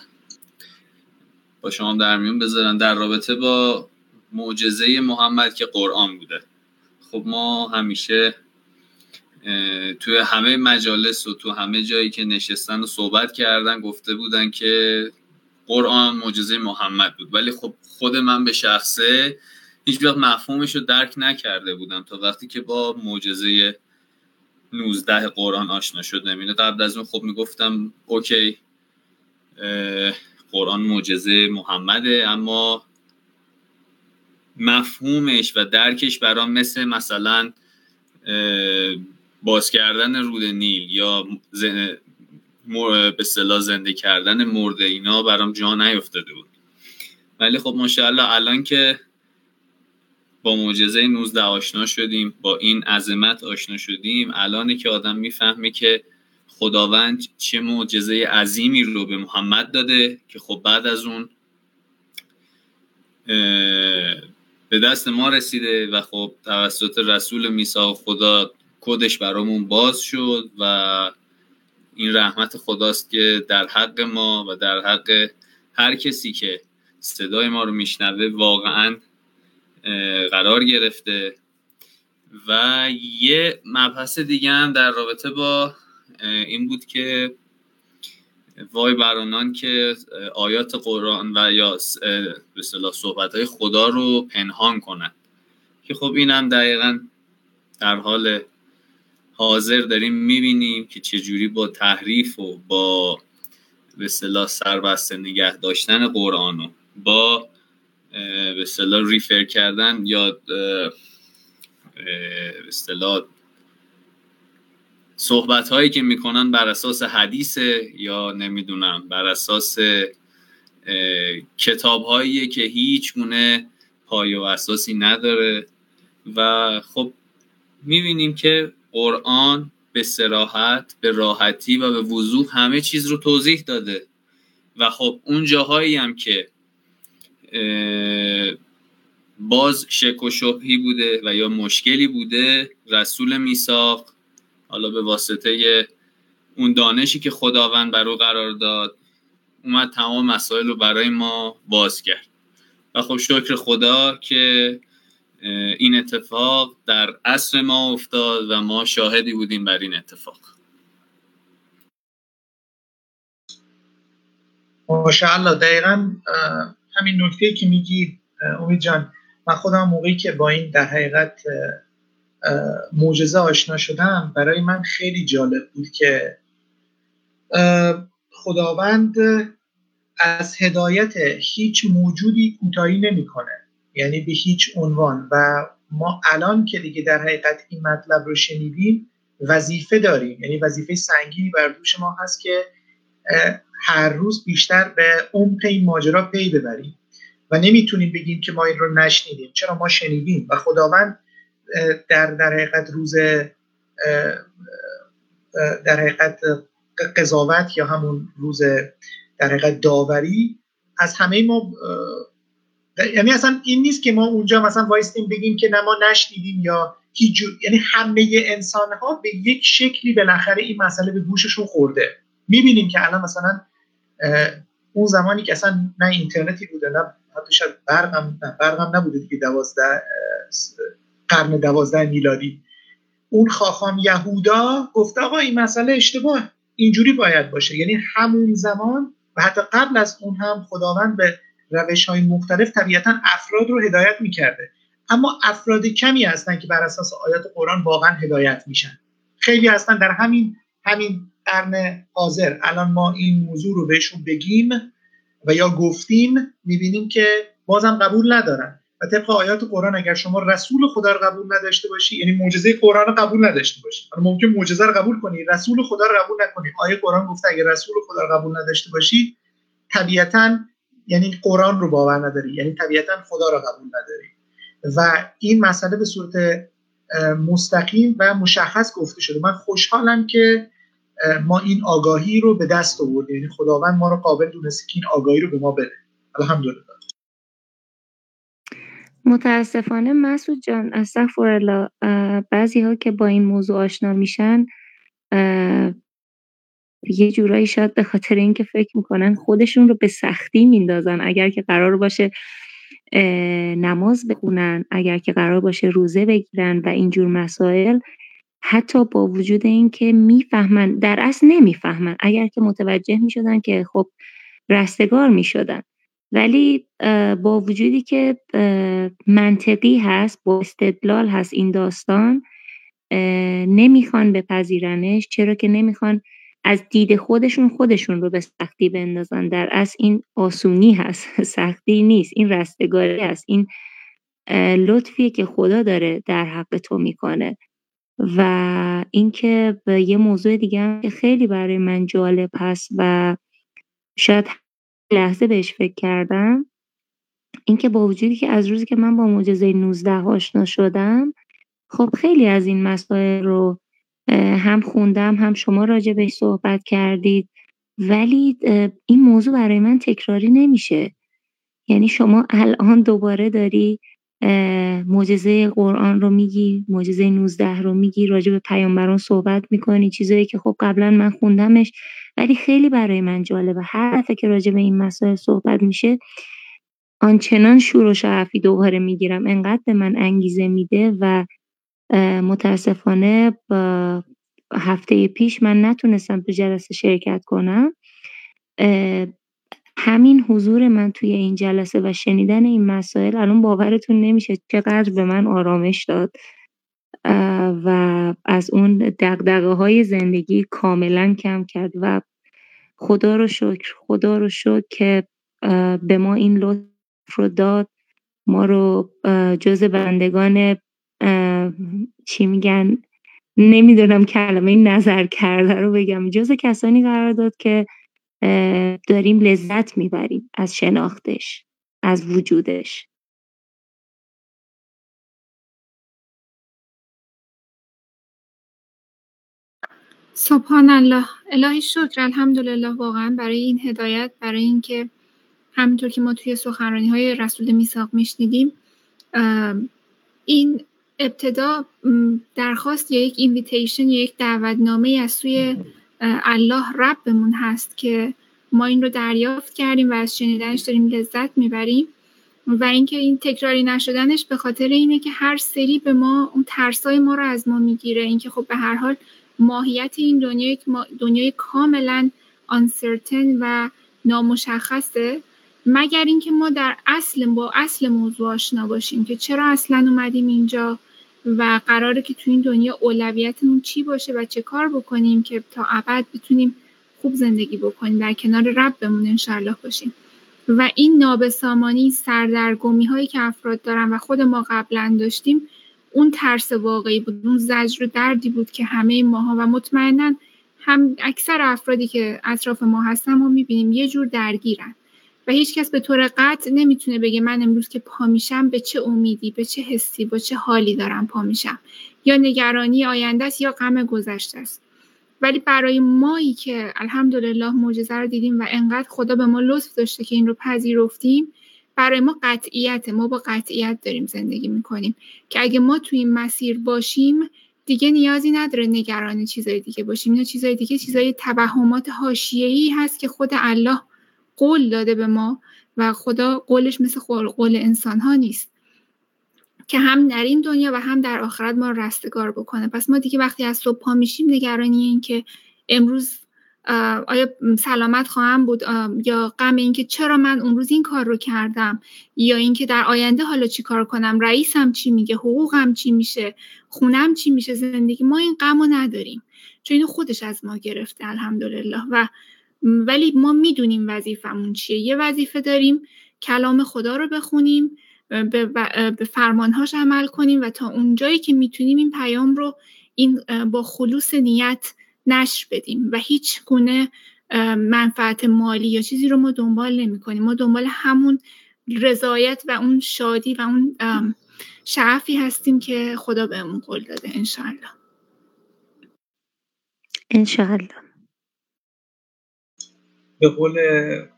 S4: با شما در میون بذارم در رابطه با معجزه محمد که قرآن بوده. خب ما همیشه توی همه مجالس و تو همه جایی که نشستن و صحبت کردن گفته بودن که قرآن معجزه محمد بود. ولی خب خود من به شخصه هیچ وقت مفهومش رو درک نکرده بودم تا وقتی که با معجزه 19 قرآن آشنا شدم اینه قبل از اون خب می‌گفتم اوکی قرآن معجزه محمده اما مفهومش و درکش برام مثل مثلا باز کردن رود نیل یا به صلاح زنده کردن مرده اینا برام جا نیفتاده بود. ولی خب ماشاءالله الان که با معجزه 19 آشنا شدیم با این عظمت آشنا شدیم الان که آدم می‌فهمه که خداوند چه معجزه عظیمی رو به محمد داده که خب بعد از اون به دست ما رسیده و خب توسط رسول میسا خدا کدش برامون باز شد و این رحمت خداست که در حق ما و در حق هر کسی که صدای ما رو میشنوه واقعا قرار گرفته. و یه مبحث دیگه هم در رابطه با این بود که وای برانان که آیات قرآن و یا به صحبت های خدا رو پنهان کنن که خب این هم دقیقا در حال حاضر داریم می‌بینیم که چجوری با تحریف و با به صلاح سربسته نگه داشتن قرآن و با به صلاح ریفر کردن یا به اصطلاح صحبت هایی که می‌کنن بر اساس حدیث یا نمی‌دونم بر اساس کتاب هایی که هیچ گونه پای و اساسی نداره. و خب می‌بینیم که قرآن به سراحت به راحتی و به وضوح همه چیز رو توضیح داده. و خب اون جاهایی هم که باز شک و شبهی بوده و یا مشکلی بوده رسول میساق حالا به واسطه اون دانشی که خداوند بر او قرار داد اومد تمام مسائل رو برای ما باز کرد. و خب شکر خدا که این اتفاق در عصر ما افتاد و ما شاهدی بودیم بر این اتفاق.
S1: ماشاءالله دقیقا همین نکته که میگی امید جان من خودم موقعی که با این در حقیقت معجزه آشنا شدم برای من خیلی جالب بود که خداوند از هدایت هیچ موجودی کوتاهی نمی‌کنه. یعنی به هیچ عنوان. و ما الان که دیگه در حقیقت این مطلب رو شنیدیم وظیفه داریم. یعنی وظیفه سنگینی بر دوش ما هست که هر روز بیشتر به عمق این ماجرا پی ببریم. و نمی‌تونیم بگیم که ما این رو نشنیدیم. چرا ما شنیدیم؟ و خداوند در در حقیقت روز در حقیقت قضاوت یا همون روز در حقیقت داوری از همه ما یعنی اصلا این نیست که ما اونجا مثلا وایستیم بگیم که نه ما نشنیدیم یا هیچ یعنی همه انسان ها به یک شکلی بالاخره این مسئله به گوششون خورده. می‌بینیم که الان مثلا اون زمانی که اصلا نه اینترنتی بوده نه حتی شاید برقم برقم نبوده دیگه دوازده قرن دوازده میلادی. اون خاخام یهودا گفته آقا این مسئله اشتباه. اینجوری باید باشه. یعنی همون زمان و حتی قبل از اون هم خداوند به روش های مختلف طبیعتا افراد رو هدایت می‌کرده. اما افراد کمی هستن که بر اساس آیات قرآن واقعا هدایت میشن. خیلی هستن در همین همین قرن حاضر. الان ما این موضوع رو بهشون بگیم و یا گفتیم می‌بینیم که بازم قبول ندارن. و طبق آیات قرآن اگر شما رسول خدا رو قبول نداشته باشی یعنی معجزه قرآن رو قبول نداشته باشی. ممکن معجزه رو قبول کنی رسول خدا رو قبول نکنی. آیه قرآن گفته اگر رسول خدا رو قبول نداشته باشی طبیعتا یعنی قرآن رو باور نداری یعنی طبیعتا خدا رو قبول نداری. و این مسئله به صورت مستقیم و مشخص گفته شده. من خوشحالم که ما این آگاهی رو به دست آوردیم. یعنی خداوند ما رو قابل دونسته که این آگاهی رو به ما بده. الحمدلله.
S3: متاسفانه مسعود جان استغفرالله بعضی ها که با این موضوع آشنا میشن یه جورایی شاید به خاطر اینکه فکر می‌کنن خودشون رو به سختی میندازن. اگر که قرار باشه نماز بخونن اگر که قرار باشه روزه بگیرن و اینجور مسائل حتی با وجود اینکه می‌فهمن در اصل نمی‌فهمن. اگر که متوجه می‌شدن که خب رستگار می‌شدن. ولی با وجودی که منطقی هست با استدلال هست این داستان نمی‌خوان بپذیرنش. چرا که نمی‌خوان از دید خودشون خودشون رو به سختی بندازن. در از این آسونی هست. سختی نیست. این رستگاری هست. این لطفیه که خدا داره در حق تو می‌کنه. و اینکه یه موضوع دیگه هم که خیلی برای من جالب هست و شاید لحظه بهش فکر کردم اینکه با وجودی که از روزی که من با معجزه 19 آشنا شدم خب خیلی از این مسائل رو هم خوندم هم شما راجع بهش صحبت کردید. ولی این موضوع برای من تکراری نمیشه. یعنی شما الان دوباره داری معجزه قرآن رو میگی معجزه 19 رو میگی راجع به پیامبران صحبت می‌کنی چیزایی که خب قبلا من خوندمش. ولی خیلی برای من جالبه. هر دفعه که راجع به این مسائل صحبت میشه آنچنان شور و شعفی دوباره می‌گیرم. انقدر به من انگیزه میده و متاسفانه با هفته پیش من نتونستم تو جلسه شرکت کنم. همین حضور من توی این جلسه و شنیدن این مسائل الان باورتون نمیشه چقدر به من آرامش داد. و از اون دقدقه های زندگی کاملا کم کرد و خدا رو شکر خدا رو شکر که به ما این لطف رو داد. ما رو جز بندگان چی میگن نمی‌دونم کلمه نظر کرده رو بگم. جز کسانی قرار داد که داریم لذت می‌بریم از شناختش از وجودش.
S2: سبحان الله الهی شکر. الحمدلله. واقعا برای این هدایت برای اینکه همینطور که ما توی سخنرانی های رسول میساق میشنیدیم این ابتدا درخواست یا یک اینویتیشن یا یک دعوتنامه از سوی الله ربمون هست که ما این رو دریافت کردیم و از شنیدنش داریم لذت می‌بریم. و اینکه این تکراری نشدنش به خاطر اینه که هر سری به ما اون ترسای ما رو از ما می‌گیره. اینکه خب به هر حال ماهیت این دنیا یک دنیای کاملا uncertain و نامشخصه. مگر اینکه ما در اصل با اصل موضوع آشنا باشیم که چرا اصلا اومدیم اینجا؟ و قراره که تو این دنیا اولویتمون چی باشه و چه کار بکنیم که تا ابد بتونیم خوب زندگی بکنیم در کنار ربمون انشالله باشیم. و این نابسامانی سردرگمی هایی که افراد دارن و خود ما قبلا داشتیم اون ترس واقعی بود اون زجر و دردی بود که همه ماها و مطمئنا هم اکثر افرادی که اطراف ما هستن ما می‌بینیم یه جور درگیرن. و هیچکس به طور قطع نمی‌تونه بگه من امروز که پا میشم به چه امیدی به چه حسی با چه حالی دارم پا میشم. یا نگرانی آینده است یا غم گذشته است. ولی برای مایی که الحمدلله معجزه رو دیدیم و انقدر خدا به ما لطف داشته که این رو پذیرفتیم برای ما قطعیت ما با قطعیت داریم زندگی می‌کنیم که اگه ما توی این مسیر باشیم دیگه نیازی نداره نگران چیزای دیگه باشیم. اینا چیزای دیگه چیزای توهمات حاشیه‌ای هست که خود الله قول داده به ما و خدا قولش مثل قول انسان ها نیست. که هم در این دنیا و هم در آخرت ما رستگار بکنه. پس ما دیگه وقتی از صبح پا میشیم نگرانی این که امروز آیا سلامت خواهم بود یا غم اینکه چرا من اون روز این کار رو کردم؟ یا اینکه در آینده حالا چی کار کنم؟ رئیسم چی میگه؟ حقوقم چی میشه؟ خونم چی میشه؟ زندگی ما این غم رو نداریم. چون اینو خودش از ما گرفته الحمدلله. و ولی ما می‌دونیم وظیفمون چیه. یه وظیفه داریم کلام خدا رو بخونیم به, فرمانهاش عمل کنیم و تا اونجایی که می‌تونیم این پیام رو این با خلوص نیت نشر بدیم و هیچ گونه منفعت مالی یا چیزی رو ما دنبال نمی کنیم ما دنبال همون رضایت و اون شادی و اون شعفی هستیم که خدا بهمون قول داده انشاءالله.
S3: انشاءالله.
S1: به قول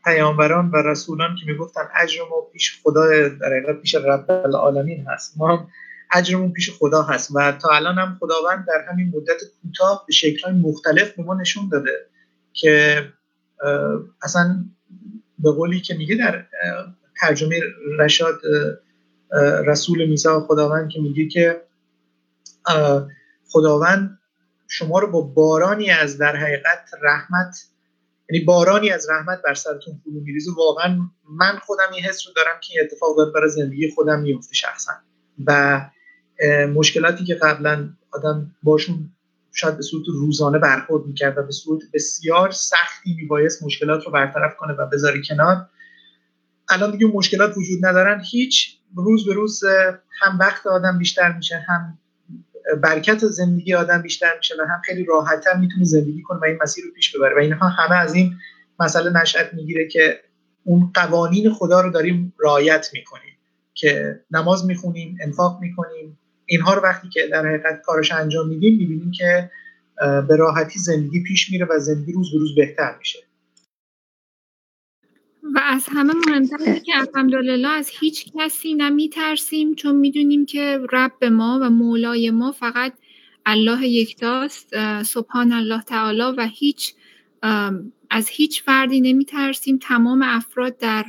S1: پیامبران و رسولان که می‌گفتن اجر ما پیش خدا در پیش رب العالمین هست. ما هم اجرمون پیش خدا هست و تا الان هم خداوند در همین مدت کوتاه به شکلهای مختلف به ما نشون داده که اصلا به قولی که میگه در ترجمه رشاد رسول میسا خداوند که میگه که خداوند شما رو با بارانی از در حقیقت رحمت یعنی بارانی از رحمت بر سرتون فرو میریزه. واقعا من خودم این حس رو دارم که این اتفاق داره برای زندگی خودم میفته شخصا. و مشکلاتی که قبلا آدم باشون شاید به صورت روزانه برخورد می‌کرد و به صورت بسیار سختی میبایست مشکلات رو برطرف کنه و بذاری کنار. الان دیگه مشکلات وجود ندارن. هیچ روز به روز هم وقت آدم بیشتر میشه هم برکت زندگی آدم بیشتر میشه و هم خیلی راحتتر می‌تونه زندگی کنه و این مسیر رو پیش ببره. و اینها همه از این مسئله نشأت می‌گیره که اون قوانین خدا رو داریم رعایت می‌کنیم که نماز می‌خونیم انفاق می‌کنیم. اینها رو وقتی که در حقیقت کارش انجام میدیم می‌بینیم که به راحتی زندگی پیش میره و زندگی روز به روز بهتر میشه.
S2: و از همه مهمتر که الحمدلله از هیچ کسی نمیترسیم چون می‌دونیم که رب ما و مولای ما فقط الله یکتاست سبحان الله تعالی و هیچ از هیچ فردی نمیترسیم. تمام افراد در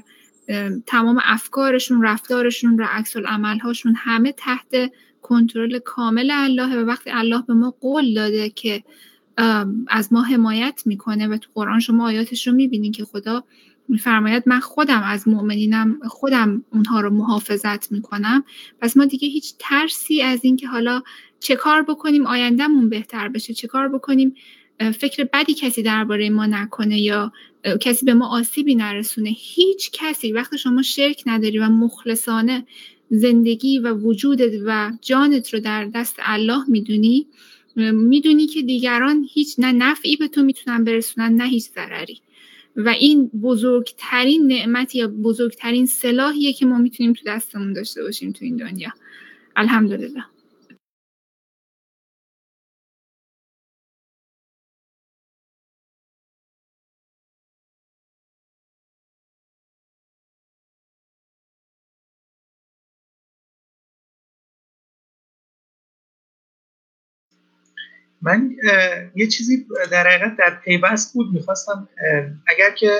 S2: تمام افکارشون رفتارشون و عکس عملهاشون همه تحت کنترل کامل الله و وقتی الله به ما قول داده که از ما حمایت می‌کنه و تو قرآن شما آیاتش رو می‌بینین که خدا میفرماید من خودم از مؤمنینم خودم اونها رو محافظت می‌کنم. پس ما دیگه هیچ ترسی از اینکه حالا چه کار بکنیم آیندهمون بهتر بشه. چه کار بکنیم فکر بدی کسی درباره ما نکنه یا کسی به ما آسیبی نرسونه. هیچ کسی وقتی شما شرک نداری و مخلصانه زندگی و وجودت و جانت رو در دست الله می‌دونی می‌دونی که دیگران هیچ نه نفعی به تو می‌تونن برسونن نه هیچ ضرری. و این بزرگترین نعمت یا بزرگترین سلاحیه که ما می‌تونیم تو دستمون داشته باشیم تو این دنیا. الحمدلله.
S1: من یه چیزی در حقیقت در پیوست بود. می‌خواستم اگر که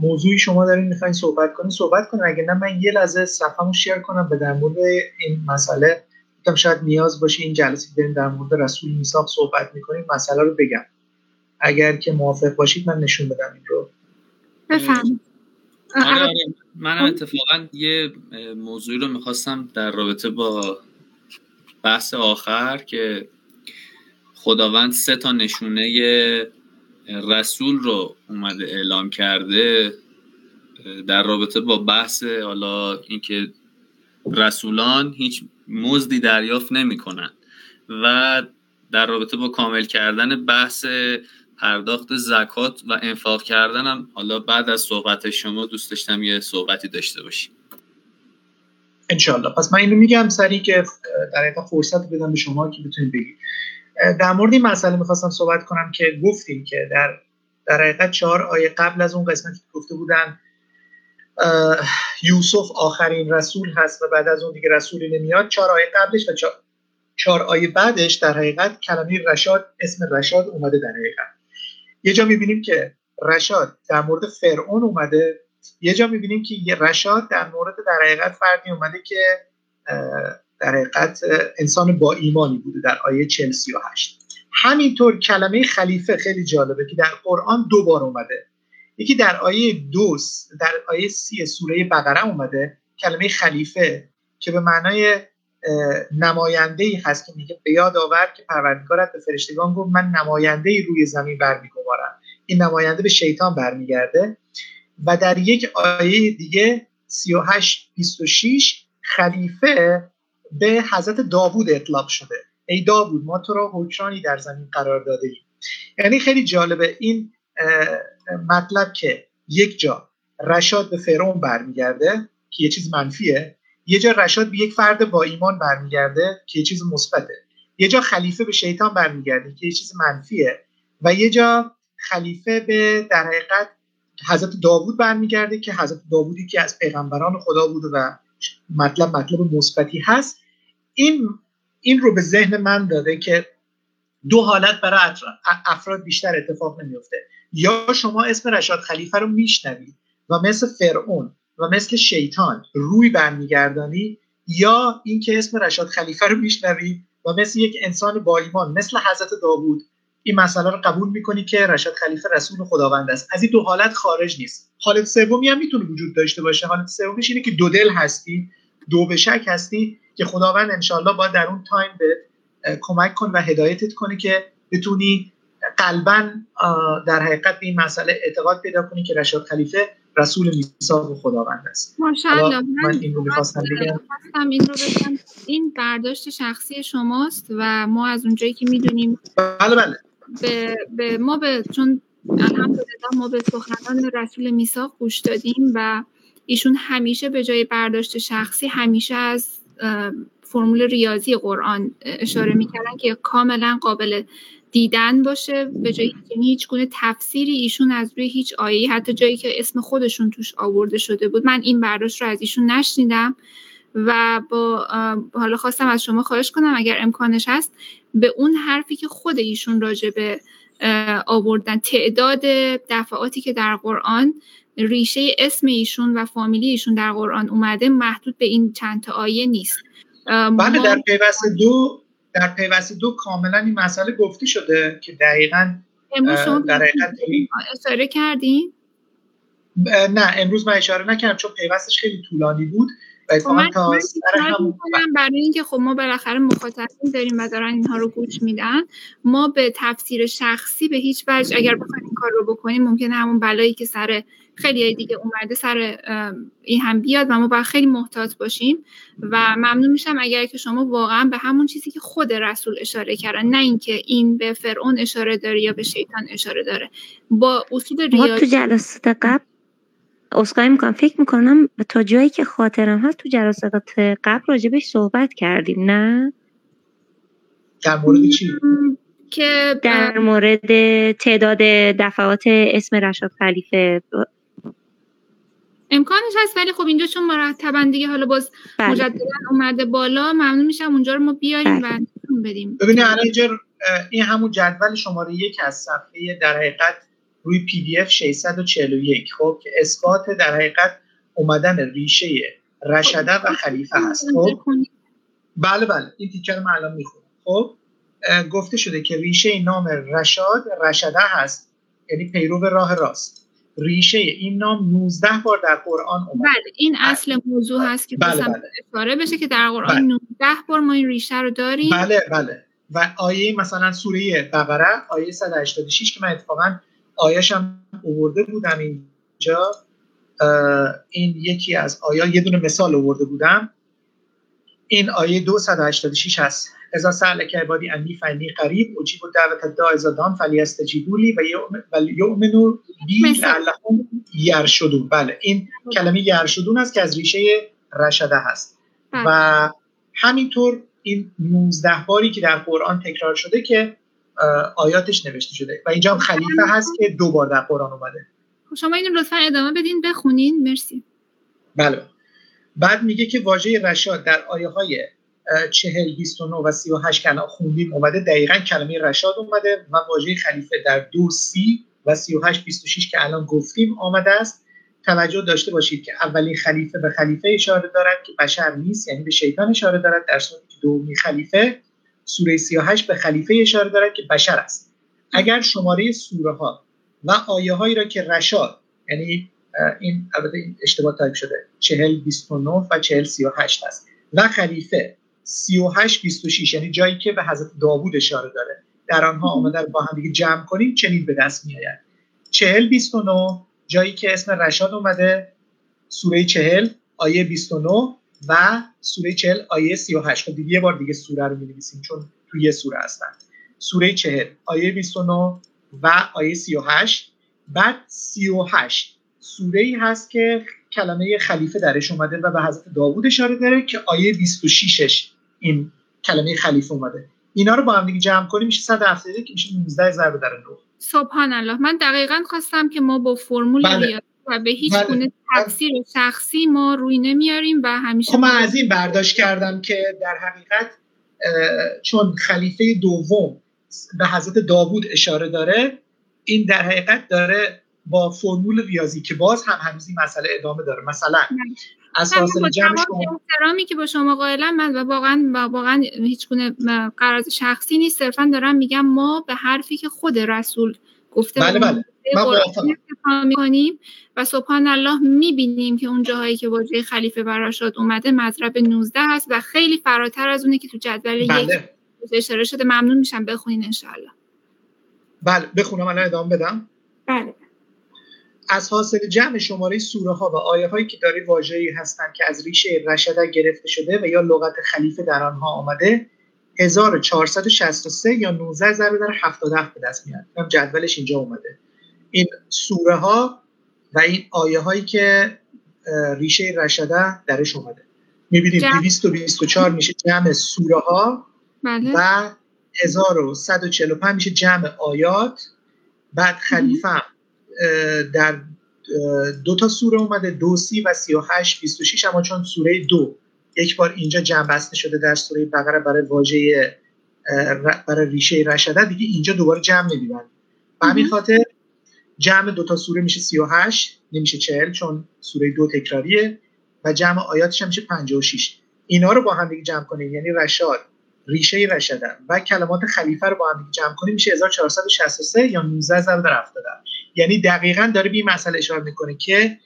S1: موضوعی شما دارین می‌خواین صحبت کنین صحبت کنین. اگر نه من یه لحظه صفحمو شیر کنم به در مورد این مسئله. بودم شاید نیاز باشه این جلسه داریم در مورد رسول میساق صحبت می‌کنیم مسئله رو بگم. اگر که موافق باشید من نشون بدم این رو.
S2: بفهم
S4: آره آره. من اتفاقا یه موضوعی رو می‌خواستم در رابطه با بحث آخر که خداوند سه تا نشونه رسول رو اومده اعلام کرده در رابطه با بحث حالا اینکه رسولان هیچ مزدی دریافت نمی‌کنن و در رابطه با کامل کردن بحث پرداخت زکات و انفاق کردن هم حالا بعد از صحبت شما دوست داشتم یه صحبتی داشته باشیم.
S1: انشالله پس من اینو میگم سری که در فرصت بدم به شما که بتونید بگید. در مورد این مسئله می‌خواستم صحبت کنم که گفتیم که در در حقیقت چهار آیه قبل از اون قسمتی که گفته بودن یوسف آخرین رسول هست و بعد از اون دیگه رسولی نمیاد. چهار آیه قبلش و چهار آیه بعدش در حقیقت کلمه رشاد اسم رشاد اومده در حقیقت. یه جا می‌بینیم که رشاد در مورد فرعون اومده. یه جا می‌بینیم که رشاد در مورد در حقیقت فردی اومده که در حقیقت انسان با ایمانی بوده در آیه 48 همینطور کلمه خلیفه خیلی جالبه که در قرآن دو بار اومده. یکی در آیه دو در آیه سی سوره بقره اومده کلمه خلیفه که به معنای نماینده ای هست که میگه به یاد آور که پروردگارت به فرشتگان گفت من نماینده ای روی زمین برمیگمارم این نماینده به شیطان برمیگرده. و در یک آیه دیگه 38 26 خلیفه به حضرت داوود اطلاق شده. ای داوود ما تو را حکرانی در زمین قرار داده ایم یعنی خیلی جالبه این مطلب که یک جا رشاد به فرعون برمیگرده که یه چیز منفیه. یه جا رشاد به یک فرد با ایمان برمیگرده که یه چیز مثبته. یه جا خلیفه به شیطان برمیگرده که یه چیز منفیه. و یه جا خلیفه به در حقیقت حضرت داوود برمیگرده که حضرت داوودی که از پیغمبران خدا بوده و مطلب مطلب مثبتی هست. این این رو به ذهن من داده که دو حالت برای افراد بیشتر اتفاق نمیفته. یا شما اسم رشاد خلیفه رو میشنوید و مثل فرعون و مثل شیطان روی برمیگردانی یا اینکه اسم رشاد خلیفه رو میشنوید و مثل یک انسان با ایمان مثل حضرت داوود این مسئله رو قبول می‌کنی که رشاد خلیفه رسول خداوند است. از این دو حالت خارج نیست. حالت سومی هم می‌تونه وجود داشته باشه. حالت سومیش اینه که دو دل هستی دو به شک هستی که خداوند انشالله باید در اون تایم به کمک کن و هدایتت کنه که بتونی قلبا در حقیقت به این مسئله اعتقاد پیدا کنی که رشاد خلیفه رسول میثاق خداوند است.
S2: ماشاءالله
S1: من این رو می‌خواستم بگم.
S2: این رو بگم. این برداشت شخصی شماست و ما از اونجایی که می‌دونیم
S1: بله بله.
S2: به, به ما به چون الحمدلله ما به سخنان رسول میثاق گوش دادیم و ایشون همیشه به جای برداشت شخصی همیشه از فرمول ریاضی قرآن اشاره می‌کردن که کاملا قابل دیدن باشه. به یعنی هیچ گونه تفسیری ایشون از روی هیچ آیه حتی جایی که اسم خودشون توش آورده شده بود من این برداشت رو از ایشون نشنیدم و با حالا خواستم از شما خواهش کنم اگر امکانش هست به اون حرفی که خود ایشون راجع به آوردن. تعداد دفعاتی که در قرآن ریشه اسم ایشون و فامیلی ایشون در قرآن اومده محدود به این چند تا آیه نیست.
S1: بله در پیوست دو در پیوست دو کاملا این مسئله گفته شده که دقیقا
S2: در اشاره کردین؟
S1: نه امروز من اشاره نکردم چون پیوستش خیلی طولانی بود.
S2: من تا برای اینکه خب ما بالاخره مخاطبین داریم و دارن اینها رو گوش میدن. ما به تفسیر شخصی به هیچ وجه اگر بخوایم این کار رو بکنیم ممکنه همون بلایی که سر خیلی دیگه اومده سر این هم بیاد و ما باید خیلی محتاط باشیم. و ممنون میشم اگر که شما واقعا به همون چیزی که خود رسول اشاره کردن نه اینکه این به فرعون اشاره داره یا به شیطان اشاره داره. با اصول ریاضی
S3: تو جلسات قبل اسخای می‌کنم فکر می‌کنم تا جایی که خاطرم هست تو جلسات قبل راجبش صحبت کردیم نه
S1: در مورد چی؟
S2: که
S3: در مورد تعداد دفعات اسم رشاد خلیفه
S2: امکانش هست ولی خب اینجا چون مرتبا دیگه حالا باز بله. مجددا اومده بالا ممنون میشم اونجا رو ما بیاریم بله. و بدیم
S1: ببینید الان این همون جدول شماره یک از صفحه در حقیقت روی پی دی اف 641 خب که اثبات در حقیقت اومدن ریشه رشده و خلیفه هست. خب بله بله. این تیکر رو من الان می‌خونم. خب گفته شده که ریشه نام رشاد رشده هست. یعنی پیرو راه راست. ریشه این نام 19 بار در قرآن اومد
S2: بله این اصل موضوع هست که بله بله. اشاره بشه که در قرآن بله. 19 بار ما این ریشه رو داریم.
S1: بله بله. و آیه مثلا سوره بقره آیه 186 که من اتفاقا آیش هم اوورده بودم اینجا. این یکی از آیا یه دونه مثال اوورده بودم. این آیه 286 هست. ازا سألک عبادی انی فنی قریب اجیب دعوت دا ازا دان فلیستجیبولی و یؤمنو بی لعلهم یرشدون. بله این کلمه یرشدون است که از ریشه رشده هست. بله. و همینطور این 19 باری که در قرآن تکرار شده که آیاتش نوشته شده. و اینجا هم خلیفه هست که دو بار در قرآن اومده.
S2: خب شما اینو لطفا ادامه بدین بخونین. مرسی.
S1: بله. بعد میگه که واژه رشاد در آیه های چهل، بیست و نو و سی و هشت که خوندیم اومده. دقیقا کلمه رشاد اومده و واژه خلیفه در دو سی و سی و هشت، بیست و شیش که الان گفتیم آمده است. توجه داشته باشید که اولین خلیفه به خلیفه اشاره دارد که بشر نیست یعنی به شیطان اشاره دارد در صورتی که دومی خلیفه. سوره 38 به خلیفه اشاره دارد که بشر است. اگر شماره سوره ها و آیه هایی را که رشاد یعنی این البته این اشتباه تایپ شده 40 29 و 40 38 است. و خلیفه 38 26 یعنی جایی که به حضرت داوود اشاره داره. در آنها آمده رو با هم دیگه جمع کنیم چنین به دست میآید. 40 29 جایی که اسم رشاد اومده سوره 40 آیه 29 و سوره 40 آیه 38 خب یه بار دیگه سوره رو می‌نویسیم چون توی یه سوره هستن. سوره 40 آیه 29 و آیه 38 بعد 38 سوره ای هست که کلمه خلیفه درش اومده و به حضرت داوود اشاره داره که آیه 26ش این کلمه خلیفه اومده. اینا رو با هم دیگه جمع کنیم میشه 170 که میشه 19 ضرب در 9
S2: سبحان الله. من دقیقا خواستم که ما با فرمول
S1: بله.
S2: و به هیچ بله. گونه تفسیر شخصی ما روی نمیاریم و همیشه
S1: خب من از این برداشت کردم که در حقیقت چون خلیفه دوم به حضرت داوود اشاره داره این در حقیقت داره با فرمول ریاضی که باز هم هنوز این مسئله ادامه داره. مثلا از فاصله جمع
S2: احترامی که با شما قائلم من و واقعا واقعا هیچ گونه قرض شخصی نیست. صرفا دارم میگم ما به حرفی که خود رسول گفته
S1: بله بله.
S2: می‌کنیم و سبحان الله می‌بینیم که اون جاهایی که واژه خلیفه براشاد اومده مضرب 19 هست و خیلی فراتر از اونه که تو جدول بله. یک اشاره شده. ممنون میشم. بخونین انشاءالله.
S1: بله. بخونم. الان ادامه بدم.
S2: بله.
S1: از حاصل جمع شماره سوره ها و آیه هایی که داره واژه‌ای هستند که از ریشه رشده گرفته شده و یا لغت خلیفه در آنها آمده 1463 یا 19 ضرب در 77 به دست میاد. جدولش اینجا اومده. این سوره ها و این آیه هایی که ریشه رشده درش اومده. می‌بینیم 224 میشه جمع سوره ها
S2: بله.
S1: و 1145 میشه جمع آیات. بعد خلیفه در دو تا سوره اومده دو سی و سی و هشت بیست و شیش اما چون سوره دو یک بار اینجا جمع بسته شده در سوره بقره برای واژه برای ریشه رشده دیگه اینجا دوباره جمع نمیبند به همین خاطر جمع دو تا سوره میشه 38 نمیشه 40 چون سوره دو تکراریه. و جمع آیاتش هم میشه 56 اینا رو با هم دیگه جمع کنیم. یعنی رشاد ریشه رشدن و کلمات خلیفه رو با هم دیگه جمع کنیم. میشه 1463 یا 19 ضرب در 70 یعنی دقیقا داره به این مسئله اشاره می‌کنه که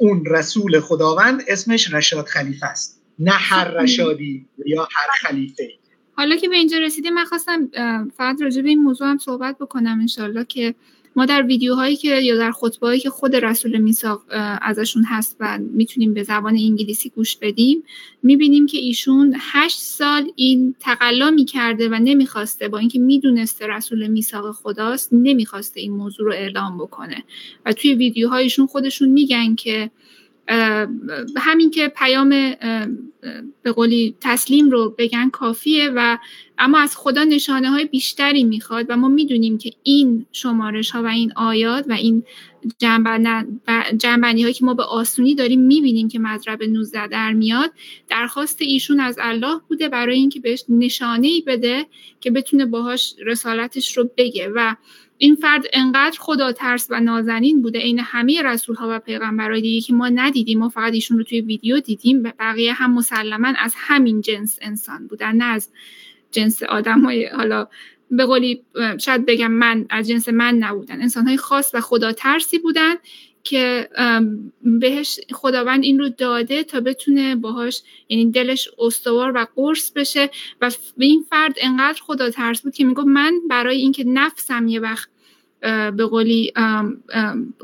S1: اون رسول خداوند اسمش رشاد خلیفه است. نه هر خب، رشادی یا هر خلیفه.
S2: حالا که به اینجا رسیدیم من خواستم فقط راجع به این موضوع هم صحبت بکنم انشالله که ما در ویدیوهایی که یا در خطبهایی که خود رسول میساق ازشون هست و می‌تونیم به زبان انگلیسی گوش بدیم می‌بینیم که ایشون هشت سال این تقلا می‌کرده و نمی‌خواسته با اینکه می‌دونسته رسول میساق خداست نمی‌خواسته این موضوع رو اعلام بکنه. و توی ویدیوهایشون خودشون میگن که همین که پیام به قولی تسلیم رو بگن کافیه و اما از خدا نشانه های بیشتری می‌خواد و ما می‌دونیم که این شمارش ها و این آیات و این جنبندی هایی که ما به آسونی داریم می‌بینیم که مذرب 19 در میاد درخواست ایشون از الله بوده برای اینکه بهش نشانه ای بده که بتونه باهاش رسالتش رو بگه و این فرد انقدر خدا ترس و نازنین بوده عین همه رسول ها و پیغمبرای دیگه که ما ندیدیم ما فقط ایشون رو توی ویدیو دیدیم بقیه هم مسلما از همین جنس انسان بودن نه از جنس آدم های حالا به قولی شاید بگم من از جنس من نبودن. انسان های خاص و خدا ترسی بودن که بهش خداوند این رو داده تا بتونه باهاش یعنی دلش استوار و قرص بشه. و این فرد انقدر خدا ترس بود که می‌گفت من برای اینکه نفسم یه وقت به قولی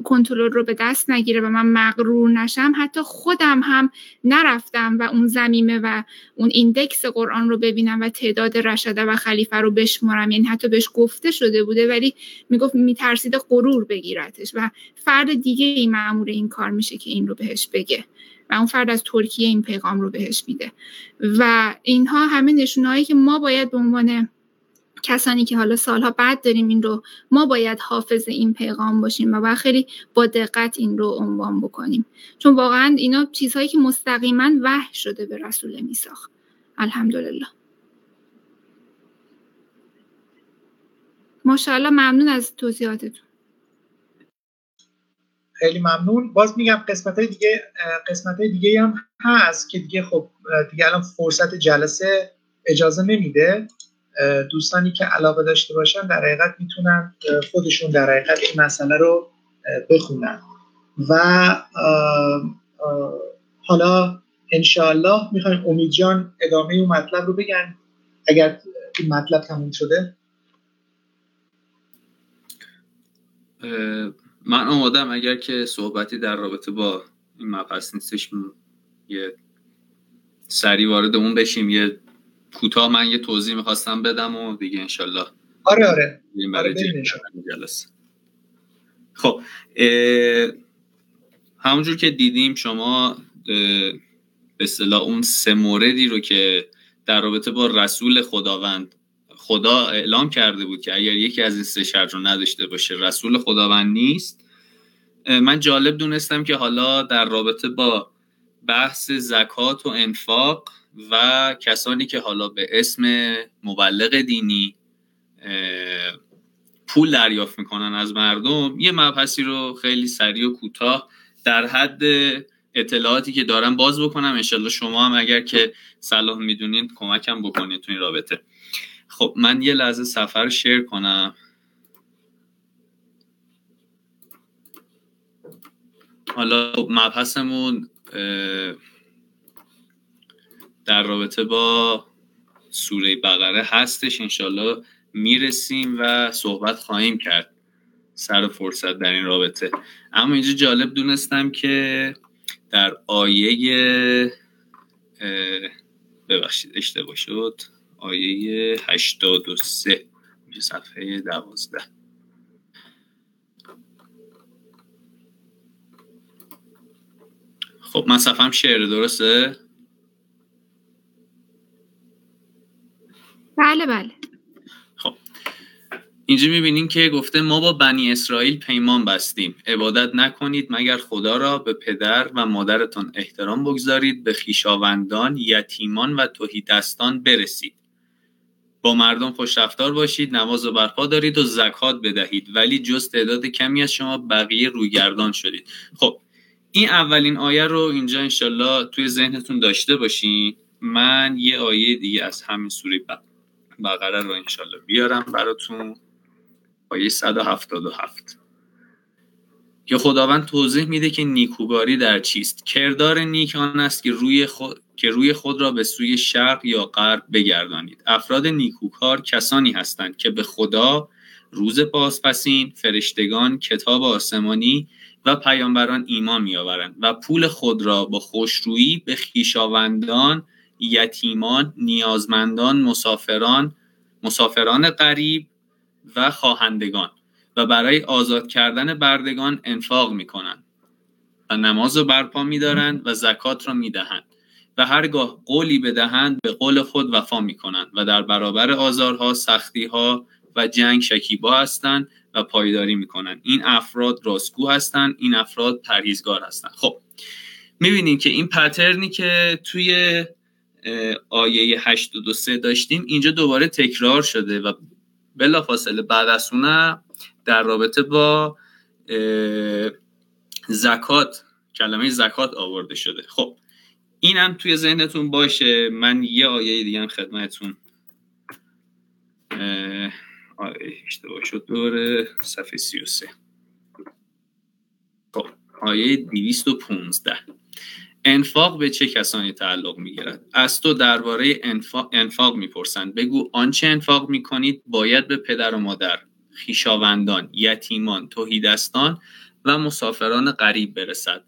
S2: کنترل رو به دست نگیره و من مغرور نشم. حتی خودم هم نرفتم و اون زمیمه و اون ایندکس قرآن رو ببینم و تعداد رشده و خلیفه رو بشمارم. یعنی حتی بهش گفته شده بوده ولی می‌گفت میترسیده غرور بگیرتش و فرد دیگه این معمور این کار میشه که این رو بهش بگه و اون فرد از ترکیه این پیغام رو بهش میده. و اینها همه نشونهایی که ما باید به عنوان کسانی که حالا سالها بعد داریم این رو ما باید حافظ این پیغام باشیم و خیلی با دقت این رو عنوان بکنیم. چون واقعا اینا چیزهایی که مستقیما وحی شده به رسول میساخ الحمدلله. ماشاءالله ممنون از توضیحاتتون.
S1: خیلی ممنون. باز میگم قسمت های دیگه قسمت های دیگه هم هست که دیگه خب دیگه الان فرصت جلسه اجازه نمیده. دوستانی که علاقه داشته باشن در حقیقت می‌تونن خودشون در حقیقت این مسئله رو بخونن. و حالا انشاءالله می‌خوایم امید جان ادامه اون مطلب رو بگن. اگر این مطلب تموم شده.
S4: من آمادم اگر که صحبتی در رابطه با این مبحث نیستش یه سری وارد اون بشیم یه کوتاه من یه توضیح می‌خواستم بدم و دیگه انشالله
S1: آره آره,
S4: آره خب همونجور که دیدیم شما به اصطلاح اون سه موردی رو که در رابطه با رسول خداوند خدا اعلام کرده بود که اگر یکی از این سه شرط رو نداشته باشه رسول خداوند نیست. من جالب دونستم که حالا در رابطه با بحث زکات و انفاق و کسانی که حالا به اسم مبلغ دینی پول دریافت می‌کنن از مردم یه مبحثی رو خیلی سریع و کوتاه در حد اطلاعاتی که دارم باز بکنم. انشالله شما هم اگر که صلاح می‌دونید کمکم بکنید تو این رابطه. خب من یه لحظه سفر شیر کنم. حالا مبحثمون در رابطه با سوره بقره هستش. انشالله می‌رسیم و صحبت خواهیم کرد. سر فرصت در این رابطه. اما اینجا جالب دونستم که در آیه ببخشید اشتباه شد. آیه 83 میشه صفحه 12 خب من صفحم شعر درسته؟
S2: بله بله.
S4: خب. اینجا می‌بینیم که گفته ما با بنی اسرائیل پیمان بستیم. عبادت نکنید مگر خدا را به پدر و مادرتان احترام بگذارید به خیشاوندان یتیمان و دستان برسید. با مردم خوش رفتار باشید نماز و برپا دارید و زکات بدهید ولی جز تعداد کمی از شما بقیه رویگردان شدید. خب این اولین آیه رو اینجا انشالله توی ذهنتون داشته باشین. من یه آیه دیگه از همین سوره بقره رو انشالله بیارم براتون آیه 177 که خداوند توضیح میده که نیکوگاری در چیست. کردار نیک آن است که روی خود که روی خود را به سوی شرق یا غرب بگردانید. افراد نیکوکار کسانی هستند که به خدا روز بازپسین فرشتگان کتاب آسمانی و پیامبران ایمان میآورند و پول خود را با خوشرویی به خیشاوندان یتیمان نیازمندان مسافران مسافران غریب و خواهندگان و برای آزاد کردن بردگان انفاق می کنند و نماز رو برپا می دارند و زکات را می دهند و هرگاه قولی بدهند به قول خود وفا می کنند و در برابر آزارها سختیها و جنگ شکیبا هستند و پایداری می کنند این افراد راستگو هستند این افراد پرهیزگار هستند. خب می‌بینیم که این پترنی که توی آیه 83 داشتیم اینجا دوباره تکرار شده و بلافاصله بعد از اون در رابطه با زکات کلمه زکات آورده شده. خب اینم توی ذهنتون باشه. من یه آیه دیگه هم خدمتتون آره اشتباه شد. دوره صفحه 33 خب آیه 215 انفاق به چه کسانی تعلق می‌گیرد؟ از تو درباره انفاق, انفاق می‌پرسند. بگو آنچه انفاق می‌کنید باید به پدر و مادر خیشاوندان یتیمان توهیدستان و مسافران غریب برسد.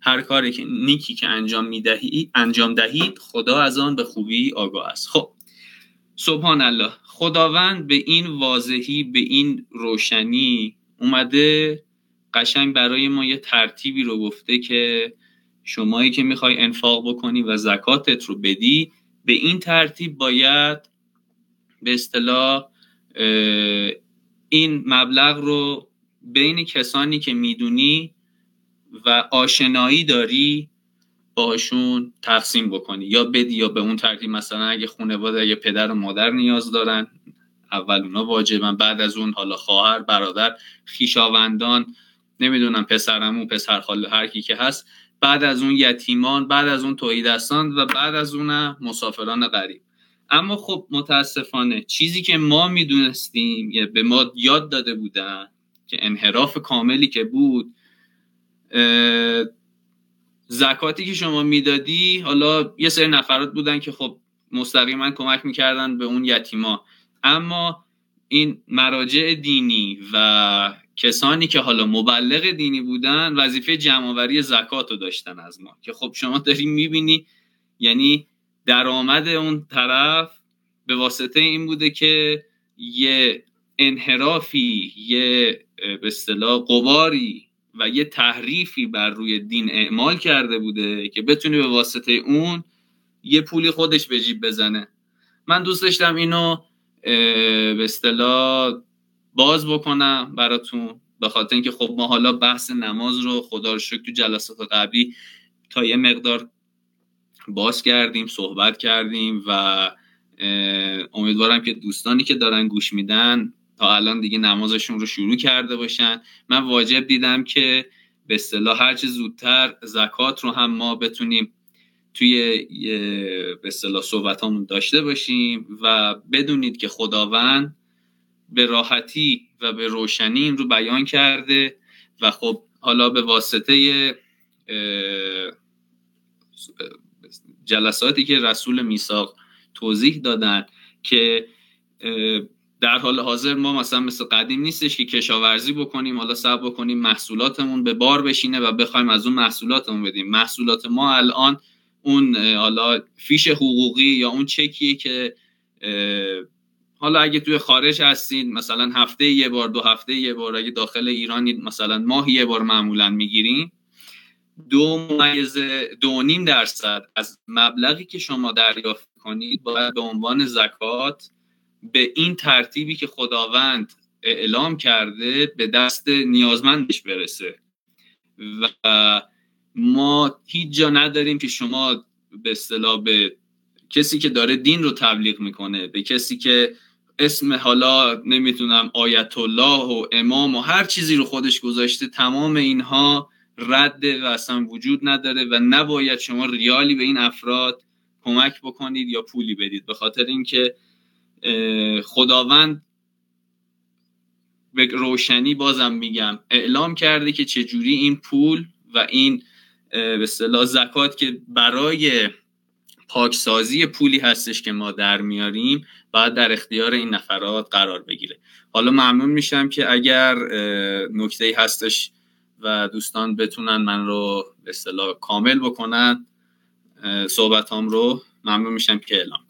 S4: هر کاری که نیکی که انجام می‌دهی انجام دهید خدا از آن به خوبی آگاه است. خب سبحان الله خداوند به این واضحی به این روشنی اومده قشنگ برای ما یه ترتیبی رو گفته که شمایی که می‌خوای انفاق بکنی و زکاتت رو بدی به این ترتیب باید به اصطلاح این مبلغ رو بین کسانی که می‌دونی و آشنایی داری باشون تقسیم بکنی. یا بدی یا به اون ترتیب مثلا اگه خانواده اگه پدر و مادر نیاز دارن اول اونا واجبن بعد از اون حالا خواهر برادر خیشاوندان نمی‌دونم پسرمو پسر خاله هر کی که هست بعد از اون یتیمان بعد از اون توحیدستان و بعد از اون مسافران غریب. اما خب متاسفانه چیزی که ما می‌دونستیم به ما یاد داده بودن که انحراف کاملی که بود زکاتی که شما می‌دادی حالا یه سری نفرات بودن که خب مستقیما کمک می‌کردن به اون یتیما. اما این مراجع دینی و کسانی که حالا مبلغ دینی بودن وظیفه جمعآوری زکات رو داشتن از ما. که خب شما داری می‌بینی یعنی درآمد اون طرف به واسطه این بوده که یه انحرافی یه به اصطلاح قباری و یه تحریفی بر روی دین اعمال کرده بوده که بتونه به واسطه اون یه پولی خودش به جیب بزنه. من دوست داشتم اینو به اصطلاح باز بکنم براتون به خاطر اینکه خب ما حالا بحث نماز رو خدا رو شکر تو جلسات قبلی تا یه مقدار باز کردیم صحبت کردیم و امیدوارم که دوستانی که دارن گوش میدن تا الان دیگه نمازشون رو شروع کرده باشن. من واجب دیدم که به اصطلاح هرچه زودتر زکات رو هم ما بتونیم توی به اصطلاح صحبتامون داشته باشیم و بدونید که خداوند به راحتی و به روشنی این رو بیان کرده و خب حالا به واسطه جلساتی که رسول میساق توضیح دادن که در حال حاضر ما مثلا مثل قدیم نیستش که کشاورزی بکنیم حالا سب بکنیم محصولاتمون به بار بشینه و بخوایم از اون محصولاتمون بدیم. محصولات ما الان اون حالا فیش حقوقی یا اون چکیه که حالا اگه توی خارج هستید مثلا هفته یه بار دو هفته یه بار اگه داخل ایرانید مثلا ماه یه بار معمولا می‌گیریم دو ممیزه دو نیم درصد از مبلغی که شما دریافت کنید باید به عنوان زکات به این ترتیبی که خداوند اعلام کرده به دست نیازمندش برسه. و ما هیچ جا نداریم که شما به اصطلاح به کسی که داره دین رو تبلیغ می‌کنه به کسی که اسم حالا نمی‌تونم آیت الله و امام و هر چیزی رو خودش گذاشته تمام اینها رد و اصلا وجود نداره و نباید شما ریالی به این افراد کمک بکنید یا پولی بدید. به خاطر اینکه خداوند به روشنی بازم میگم اعلام کرده که چجوری این پول و این به اصطلاح زکات که برای پاکسازی پولی هستش که ما در میاریم باید در اختیار این نفرات قرار بگیره. حالا ممنون میشم که اگر نکته هستش و دوستان بتونن من رو به اصطلاح کامل بکنن صحبتام رو ممنون میشم که اعلام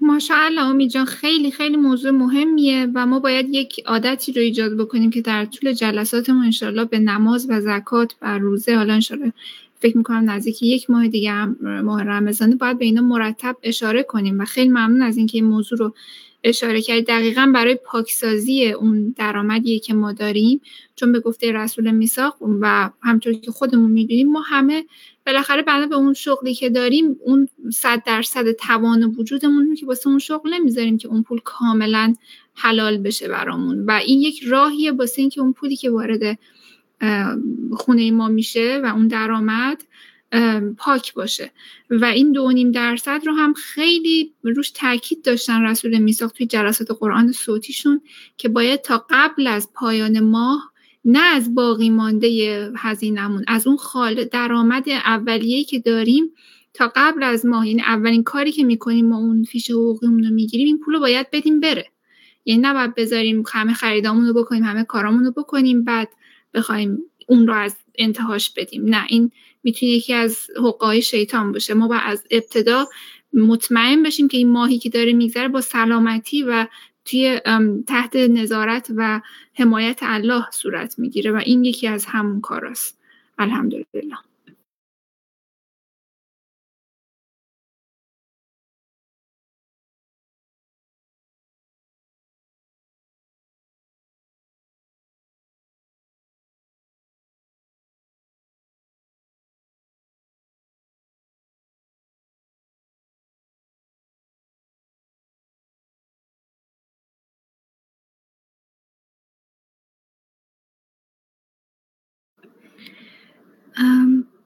S2: ماشاءالله امید جان خیلی خیلی موضوع مهمیه و ما باید یک عادتی رو ایجاد بکنیم که در طول جلساتمون انشالله به نماز و زکات و روزه حالا انشالله فکر می‌کنم نزدیک یک ماه دیگه هم ماه رمضانه باید به اینا مرتب اشاره کنیم و خیلی ممنون از اینکه این موضوع رو اشاره کرد دقیقا برای پاکسازی اون درآمدیه که ما داریم چون به گفته رسول میساق و همطور که خودمون می‌دونیم ما همه بالاخره بنا به اون شغلی که داریم اون صد درصد توان وجودمون که واسه اون شغل نمی‌ذاریم که اون پول کاملا حلال بشه برامون. و این یک راهیه واسه اینکه اون پولی که وارد خونه ما میشه و اون درآمد پاک باشه. و این دو نیم درصد رو هم خیلی روش تاکید داشتن رسول میساخت توی جلسات قرآن صوتیشون که باید تا قبل از پایان ماه نه از باقی مانده هزینهمون از اون خال درآمد اولیه‌ای که داریم تا قبل از ماه. یعنی اولین کاری که می‌کنیم ما اون فیش حقوقیمون رو می‌گیریم این پول رو باید بدیم بره. یعنی نباید بذاریم همه خریدامون رو بکنیم همه کارامون رو بکنیم بعد بخوایم اون رو از انتهاش بدیم. نه این می‌تونه یکی از حقوقای شیطان باشه. ما باید از ابتدا مطمئن بشیم که این ماهی که داره میگذره با سلامتی و توی تحت نظارت و حمایت الله صورت می‌گیره و این یکی از همون کاراست الحمدلله.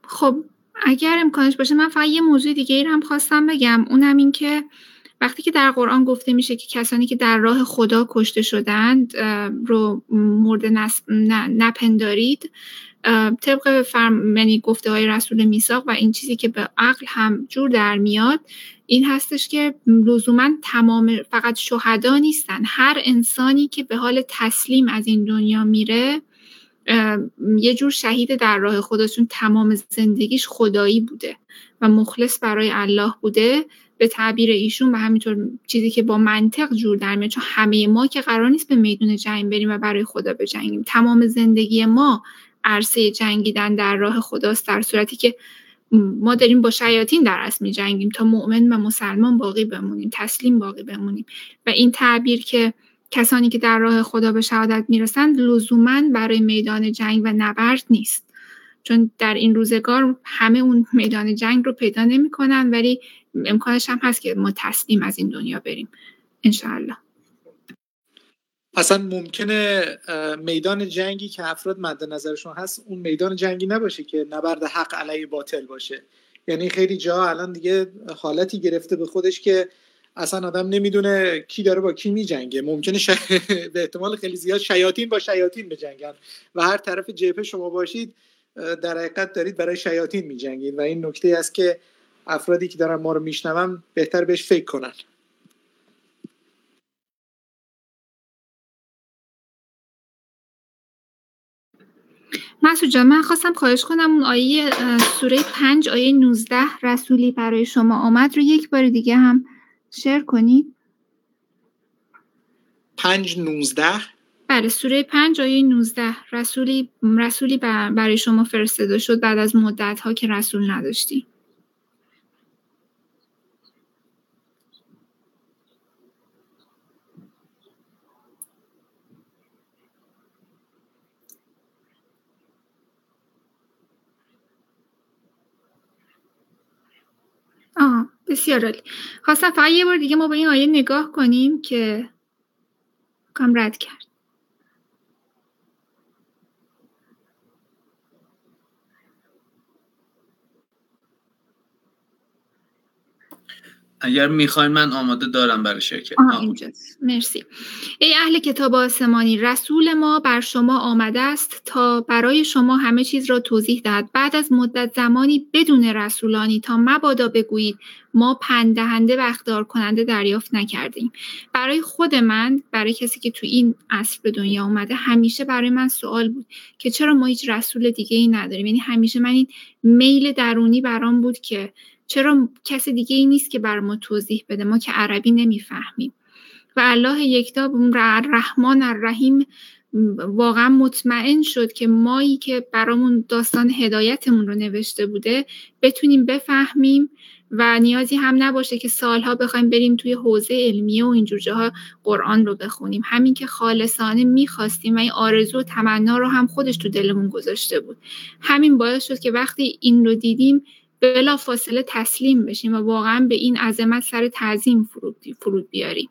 S2: خب اگر امکانش باشه من فقط یه موضوع دیگه ای رو هم خواستم بگم. اونم این که وقتی که در قرآن گفته میشه که کسانی که در راه خدا کشته شدند رو مورد نپندارید طبق فرم یعنی گفته های رسول میساق و این چیزی که به عقل هم جور در میاد این هستش که لزوما تمام فقط شهدا نیستن. هر انسانی که به حال تسلیم از این دنیا میره یه جور شهید در راه خودشون تمام زندگیش خدایی بوده و مخلص برای الله بوده به تعبیر ایشون و همینطور چیزی که با منطق جور در میاد چون همه ما که قرار نیست به میدون جنگ بریم و برای خدا بجنگیم. تمام زندگی ما عرصه جنگیدن در راه خداست در صورتی که ما داریم با شیاطین در اصل می جنگیم تا مؤمن و مسلمان باقی بمونیم تسلیم باقی بمونیم. و این تعبیر که کسانی که در راه خدا به شهادت می‌رسند لزوما برای میدان جنگ و نبرد نیست. چون در این روزگار همه اون میدان جنگ رو پیدا نمی‌کنن ولی امکانش هم هست که ما تسلیم از این دنیا بریم. انشاءالله.
S1: اصلا ممکنه میدان جنگی که افراد مد نظرشون هست اون میدان جنگی نباشه که نبرد حق علیه باطل باشه. یعنی خیلی جا الان دیگه حالتی گرفته به خودش که اصلا آدم نمی‌دونه کی داره با کی میجنگه. ممکنه به احتمال خیلی زیاد شیاطین با شیاطین بجنگن. و هر طرف جبهه شما باشید در حقیقت دارید برای شیاطین میجنگید. و این نکته است که افرادی که دارن ما رو میشنون بهتر بهش فکر کنن.
S2: مسعود جان من خواستم خواهش کنم اون آیه سوره پنج آیه 19 رسولی برای شما آمد رو یک بار دیگه هم شیر کنید
S1: پنج نوزده.
S2: بله سوره پنج آیه نوزده. رسولی, رسولی برای شما فرستاده شد بعد از مدت ها که رسول نداشتی آه. بسیار عالی خواستم فقط یه بار دیگه ما به این آیه نگاه کنیم که کام رد کرد.
S4: اگر می‌خواین من آماده دارم برای شرکت.
S2: اینجاست. مرسی. ای اهل کتاب آسمانی رسول ما بر شما آمده است تا برای شما همه چیز را توضیح دهد. بعد از مدت زمانی بدون رسولانی تا مبادا بگویید ما پندهنده و اخدار کننده دریافت نکردیم. برای خود من برای کسی که تو این عصر به دنیا اومده همیشه برای من سوال بود که چرا ما هیچ رسول دیگه ای نداریم؟ یعنی همیشه من این میل درونی برام بود که چرا کسی دیگه ای نیست که بر ما توضیح بده؟ ما که عربی نمی‌فهمیم. و الله یکتا رحمان الرحیم واقعا مطمئن شد که مایی که برامون داستان هدایتمون رو نوشته بوده بتونیم بفهمیم و نیازی هم نباشه که سالها بخوایم بریم توی حوزه علمیه و اینجور جاها قرآن رو بخونیم. همین که خالصانه می‌خواستیم و این آرزو و تمنا رو هم خودش تو دلمون گذاشته بود. همین باعث شد که وقتی این رو دیدیم بلا فاصله تسلیم بشیم و واقعا به این عظمت سر تعظیم فرود, بیاریم.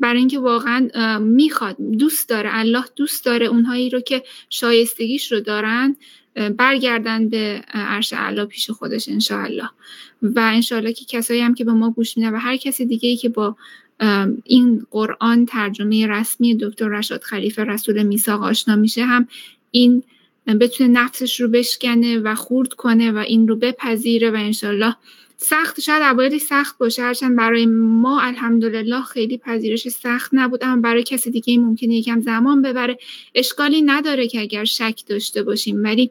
S2: برای اینکه واقعا می‌خواد دوست داره الله دوست داره اونهایی رو که شایستگیش رو دارن برگردن به عرش الله پیش خودش انشاءالله. و انشاءالله که کسایی هم که به ما گوش میدن و هر کسی دیگه ای که با این قرآن ترجمه رسمی دکتر رشاد خلیفه رسول میساق آشنا میشه هم این بتونه نفسش رو بشکنه و خورد کنه و این رو بپذیره و انشالله سخت شاید اوایلی سخت باشه. هرچند برای ما الحمدلله خیلی پذیرش سخت نبود اما برای کسی دیگه ممکنه یکم زمان ببره. اشکالی نداره که اگر شک داشته باشیم. ولی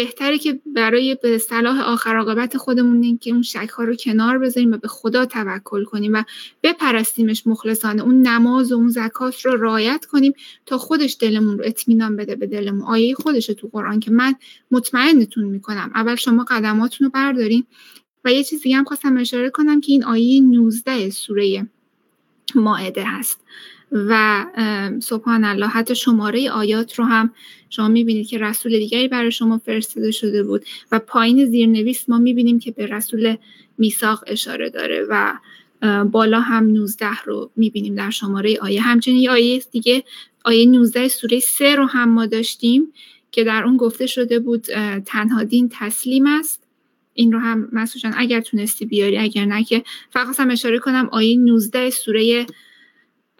S2: بهتره که برای به صلاح آخر عاقبت خودمون که اون شک ها رو کنار بذاریم و به خدا توکل کنیم و بپرستیمش مخلصانه اون نماز و اون زکات رو رعایت کنیم تا خودش دلمون رو اطمینان بده به دلمون. آیه خودش تو قرآن که من مطمئنتون می‌کنم. اول شما قدماتون رو برداریم و یه چیزی هم خواستم اشاره کنم که این آیه 19 سوره ماعده هست. و سبحان الله حتی شماره آیات رو هم شما می‌بینید که رسول دیگری برای شما فرستاده شده بود و پایین زیرنویس ما می‌بینیم که به رسول میساق اشاره داره و بالا هم 19 رو می‌بینیم در شماره آیه. همچنین یه آیه دیگه آیه 19 سوره 3 رو هم ما داشتیم که در اون گفته شده بود تنها دین تسلیم است. این رو هم مسعود اگر تونستی بیاری اگر نه که. فقط هم اشاره کنم آیه 19 سوره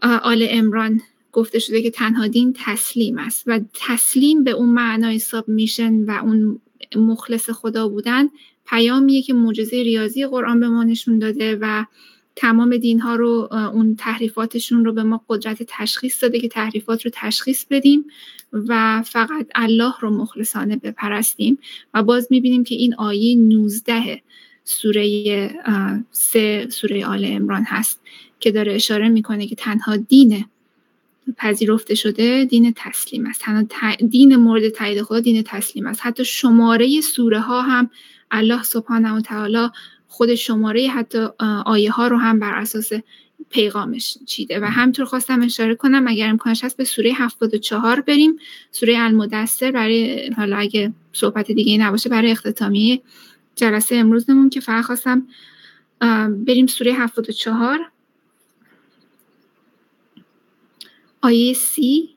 S2: آل امران گفته شده که تنها دین تسلیم است و تسلیم به اون معنای ساب میشن و اون مخلص خدا بودن پیامیه که معجزه ریاضی قرآن به ما نشون داده و تمام دین ها رو اون تحریفاتشون رو به ما قدرت تشخیص داده که تحریفات رو تشخیص بدیم و فقط الله رو مخلصانه بپرستیم و باز می‌بینیم که این آیه 19 سوره سه سوره آل امران هست. که داره اشاره می‌کنه که تنها دین پذیرفته شده دین تسلیم است. تنها دین مورد تایید خدا دین تسلیم است. حتی شماره سوره ها هم الله سبحانه و تعالی خود شماره حتی آیه ها رو هم بر اساس پیغامش چیده. و همطور خواستم اشاره کنم اگر امکانش هست به سوره 74 بریم. سوره المدثر برای حالا اگه صحبت دیگه نباشه برای اختتامیه جلسه امروزمون که فقط خواستم بریم سوره 74 آیه سی.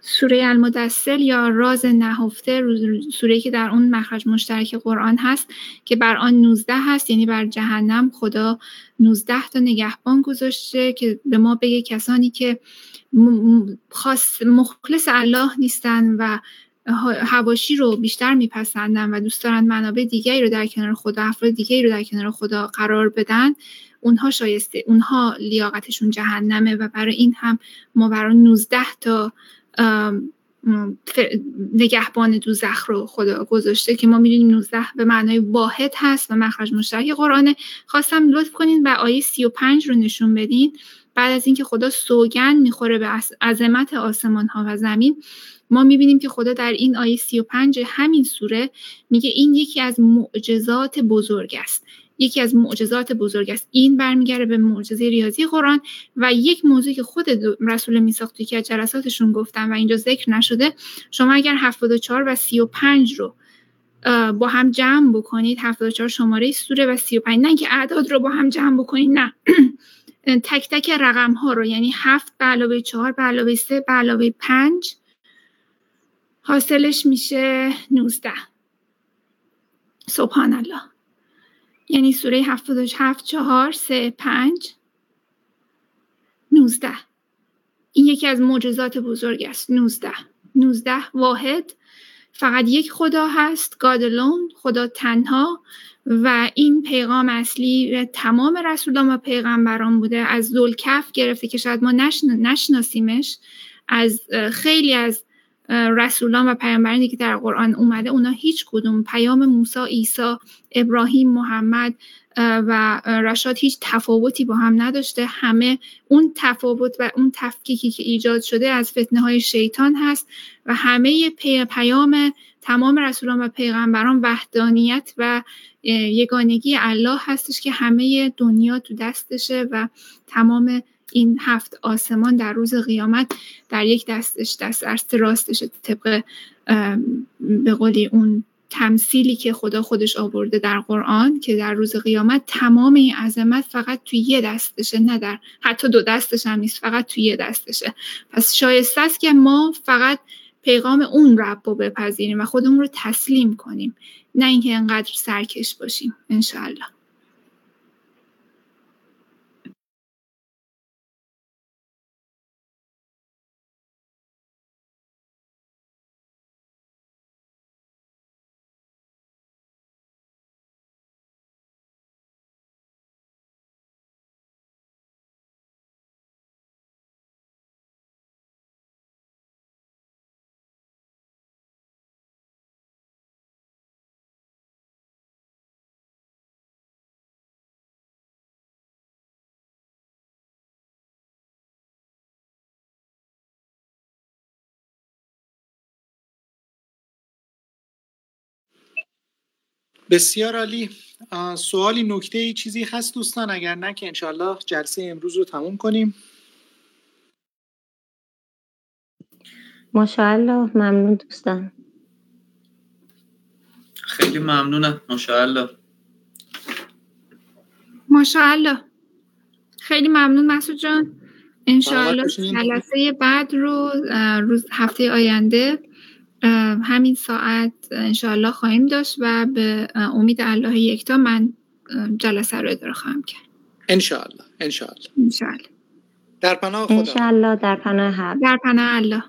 S2: سوره المدثر یا راز نهفته سوره که در اون مخرج مشترک قرآن هست که بر آن 19 هست یعنی بر جهنم. خدا 19 تا نگهبان گذاشته که به ما بگه کسانی که خاص مخلص الله نیستن و هواشی رو بیشتر میپسندن و دوست دارن منابع دیگری رو در کنار خدا افراد دیگری رو در کنار خدا قرار بدن اونها شایسته اونها لیاقتشون جهنمه و برای این هم ما برای 19 تا نگهبان دوزخ رو خدا گذاشته که ما می‌دونیم 19 به معنای واحد هست و مخرج مشترک قرآنه. خواستم لطف کنین و آیه 35 رو نشون بدین. بعد از اینکه خدا سوگن می‌خوره به عظمت آسمان ها و زمین ما می‌بینیم که خدا در این آیه 35 همین سوره میگه این یکی از معجزات بزرگ است. یکی از معجزات بزرگ است. این برمیگرده به معجزه ریاضی قرآن و یک موضوعی که خود رسول میساق توی که جلساتشون گفتن و اینجا ذکر نشده شما اگر 74 و 35 رو با هم جمع بکنید 74 شماره سوره و 35 نه که اعداد رو با هم جمع بکنید نه. تک تک رقم ها رو یعنی 7 به علاوه 4 به علاوه 3 به علاوه 5 حاصلش میشه 19 سبحان الله یعنی سوره 77 4 3 5 19 این یکی از معجزات بزرگ است. 19 19 واحد. فقط یک خدا هست گادلون خدا تنها. و این پیغام اصلی تمام رسولان و پیغمبران بوده. از ذوالکف گرفته که شاید ما نشناسیمش. از خیلی از رسولان و پیامبرانی که در قرآن اومده اونا هیچ کدوم پیام موسی، عیسی، ابراهیم، محمد و رشاد هیچ تفاوتی با هم نداشته. همه اون تفاوت و اون تفکیکی که ایجاد شده از فتنه های شیطان هست و همه پی پیام تمام رسولان و پیغمبران وحدانیت و یگانگی الله هستش که همه دنیا تو دستشه و تمام این هفت آسمان در روز قیامت در یک دستش دست ارست راستش طبق به قولی اون تمثیلی که خدا خودش آورده در قرآن که در روز قیامت تمام این عظمت فقط توی یه دستشه نه در حتی دو دستش هم نیست فقط توی یه دستشه. پس شایسته است که ما فقط پیغام اون رب رو بپذیریم و خودمون رو تسلیم کنیم نه اینکه انقدر سرکش باشیم انشاءالله.
S1: بسیار عالی. سوالی نکته ای چیزی هست دوستان؟ اگر نه که انشالله جلسه امروز رو تموم کنیم.
S3: ماشاءالله ممنون دوستان.
S4: خیلی ممنونم. ماشاءالله.
S2: ماشاءالله. خیلی ممنون مسعود جان. انشاءالله جلسه بعد رو روز هفته آینده همین ساعت انشاءالله خواهیم داشت و به امید الله یکتا من جلسه رو اداره خواهم کرد.
S1: انشاءالله انشاءالله.
S2: انشاءالله.
S1: در پناه خدا.
S3: انشاءالله در پناه
S2: در پناه الله.